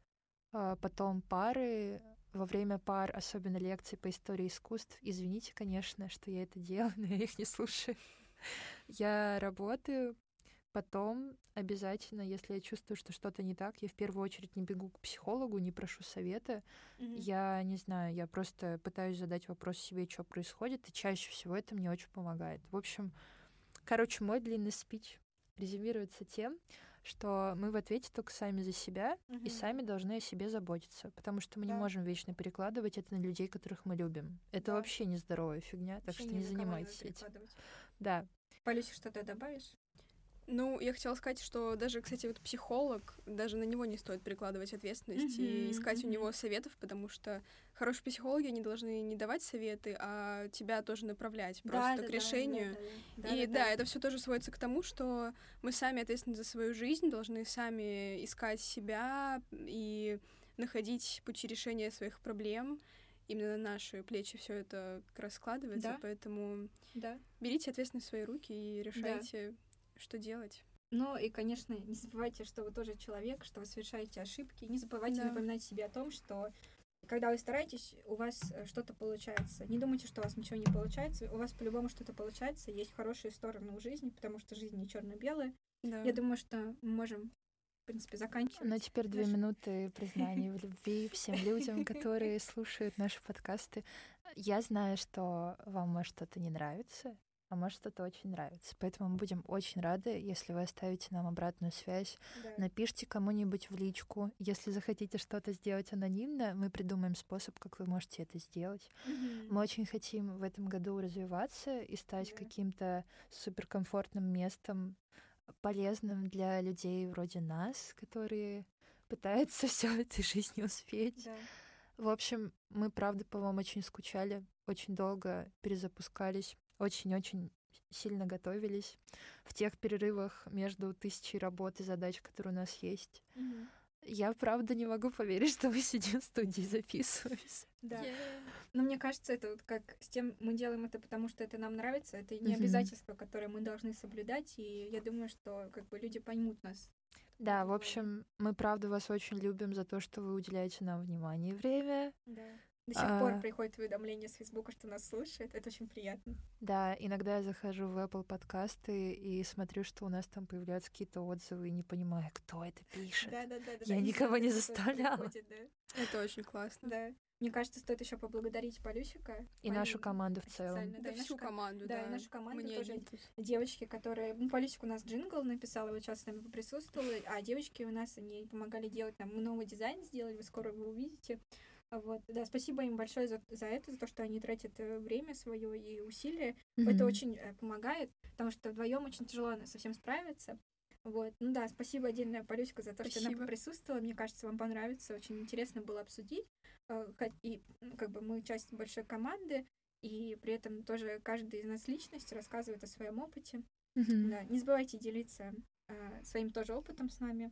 А потом пары, во время пар, особенно лекций по истории искусств. Извините, конечно, что я это делаю, но я их не слушаю. Я работаю, потом обязательно, если я чувствую, что что-то не так, я в первую очередь не бегу к психологу, не прошу совета. Мгм. Я не знаю, я просто пытаюсь задать вопрос себе, что происходит, и чаще всего это мне очень помогает. В общем, короче, мой длинный спич резюмируется тем, что мы в ответе только сами за себя и Мгм. сами должны о себе заботиться, потому что мы не Да. можем вечно перекладывать это на людей, которых мы любим. Это Да. вообще нездоровая фигня, так Вообще что не занимайтесь этим. Да. Полюся, что-то добавишь? Ну, я хотела сказать, что даже, кстати, вот психолог, даже на него не стоит перекладывать ответственность и Мгм, искать у мгм. него советов, потому что хорошие психологи, они должны не давать советы, а тебя тоже направлять просто к решению. и да, это все тоже сводится к тому, что мы сами ответственны за свою жизнь, должны сами искать себя и находить пути решения своих проблем. Именно на наши плечи все это как раз складывается, Да. поэтому Да. берите ответственность в свои руки и решайте, что делать. Ну и, конечно, не забывайте, что вы тоже человек, что вы совершаете ошибки. Не забывайте Да. напоминать себе о том, что когда вы стараетесь, у вас э, что-то получается. Не думайте, что у вас ничего не получается. У вас по-любому что-то получается. Есть хорошие стороны у жизни, потому что жизнь не черно-белая. Да. Я думаю, что мы можем, в принципе, заканчивать. Ну, теперь две минуты признания в любви всем людям, которые слушают наши подкасты. Я знаю, что вам может что-то не нравится, а может что-то очень нравится. Поэтому мы будем очень рады, если вы оставите нам обратную связь. Да. Напишите кому-нибудь в личку. Если захотите что-то сделать анонимно, мы придумаем способ, как вы можете это сделать. Мгм. Мы очень хотим в этом году развиваться и стать Да. каким-то суперкомфортным местом, полезным для людей вроде нас, которые пытаются все в этой жизни успеть. Да. В общем, мы, правда, по вам очень скучали, очень долго перезапускались, очень-очень сильно готовились в тех перерывах между тысячей работ и задач, которые у нас есть. Мгм. Я, правда, не могу поверить, что мы сидим в студии и записываемся. Да. Е. Но мне кажется, это вот как с тем, мы делаем это потому, что это нам нравится, это не Мгм. обязательство, которое мы должны соблюдать, и я думаю, что как бы люди поймут нас. Да, в общем, мы, правда, вас очень любим за то, что вы уделяете нам внимание и время. Да. До сих пор А. приходит уведомление с Фейсбука, что нас слушает. Это очень приятно. Да, иногда я захожу в Apple подкасты и смотрю, что у нас там появляются какие-то отзывы, и не понимаю, кто это пишет. Да, да, да. Я никого не заставляла. Это очень классно. Да. Мне кажется, стоит еще поблагодарить Полюсика. И нашу команду в целом. Да, нашу всю ко- команду, да, да. и нашу команду Мы не тоже. Девочки, которые... Ну, Полюсик у нас джингл написала, вот сейчас с нами присутствовала, а девочки у нас, они помогали делать нам новый дизайн сделали, вы скоро его увидите. Вот, да, спасибо им большое за, за это, за то, что они тратят э, время свое и усилия. Это Мгм. очень э, помогает, потому что вдвоем очень тяжело на- со всем справиться. Вот, ну да, спасибо отдельное Полюська за то, что Спасибо. она присутствовала. Мне кажется, вам понравится. Очень интересно было обсудить. Э, И ну, как бы мы часть большой команды, и при этом тоже каждый из нас личность рассказывает о своем опыте. Мгм. Да, не забывайте делиться э, своим тоже опытом с нами.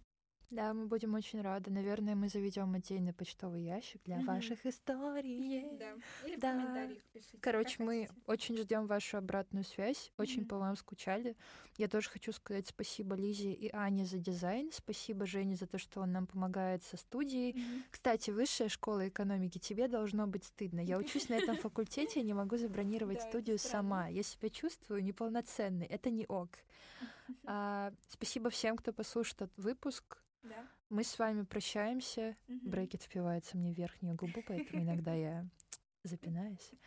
Да, мы будем очень рады. Наверное, мы заведем отдельный почтовый ящик для Мгм. ваших историй. Да. Или в Да. комментариях пишите. Короче, мы хотите. очень ждем вашу обратную связь, очень Мгм. по вам скучали. Я тоже хочу сказать спасибо Лизе и Ане за дизайн, спасибо Жене за то, что он нам помогает со студией. Мгм. Кстати, высшая школа экономики, тебе должно быть стыдно. Я учусь на этом факультете и не могу забронировать студию сама. Я себя чувствую неполноценной. Это не ок. А, спасибо всем, кто послушал этот выпуск. Да. Мы с вами прощаемся. Мгм. Брекет впивается мне в верхнюю губу, поэтому иногда я запинаюсь.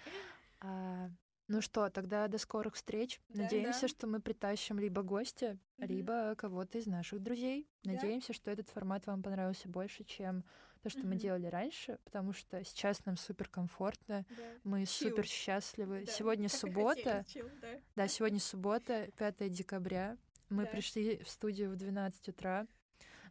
А, ну что, тогда до скорых встреч. Да, Надеемся, да. что мы притащим либо гостя, Мгм. либо кого-то из наших друзей. Надеемся, что этот формат вам понравился больше, чем то, что мы Мгм. делали раньше, потому что сейчас нам супер комфортно, Да. мы Чил. супер счастливы. Да, Сегодня суббота. хотели, чил, да. Да, сегодня суббота, 5 декабря. Мы Да. пришли в студию в 12 утра.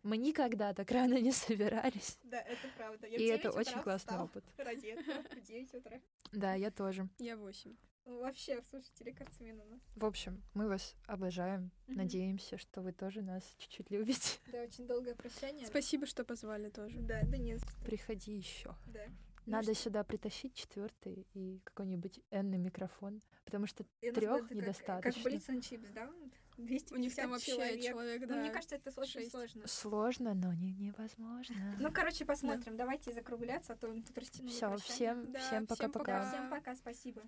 Мы никогда так рано не собирались. Да, это правда. Я И 9 это очень классный опыт. Ради этого в 9 утра. Да, я тоже. Я восемь. Ну, Вообще, слушайте, рекордсмен у нас. В общем, мы вас обожаем. Мгм. Надеемся, что вы тоже нас чуть-чуть любите. Да, очень долгое прощание. Спасибо, что позвали тоже. Да, да нет. Приходи еще. Да. Надо сюда притащить четвертый и какой-нибудь энный микрофон, потому что трех как- недостаточно. Как Blitz and Chips, да? 250 У них там вообще человек. человек, Ну, да. мне кажется, это очень шесть. сложно. Сложно, но не невозможно. Ну, короче, посмотрим. Давайте закругляться, а то мы тут растянули Все, всем, Да, всем пока-пока. Всем пока, спасибо.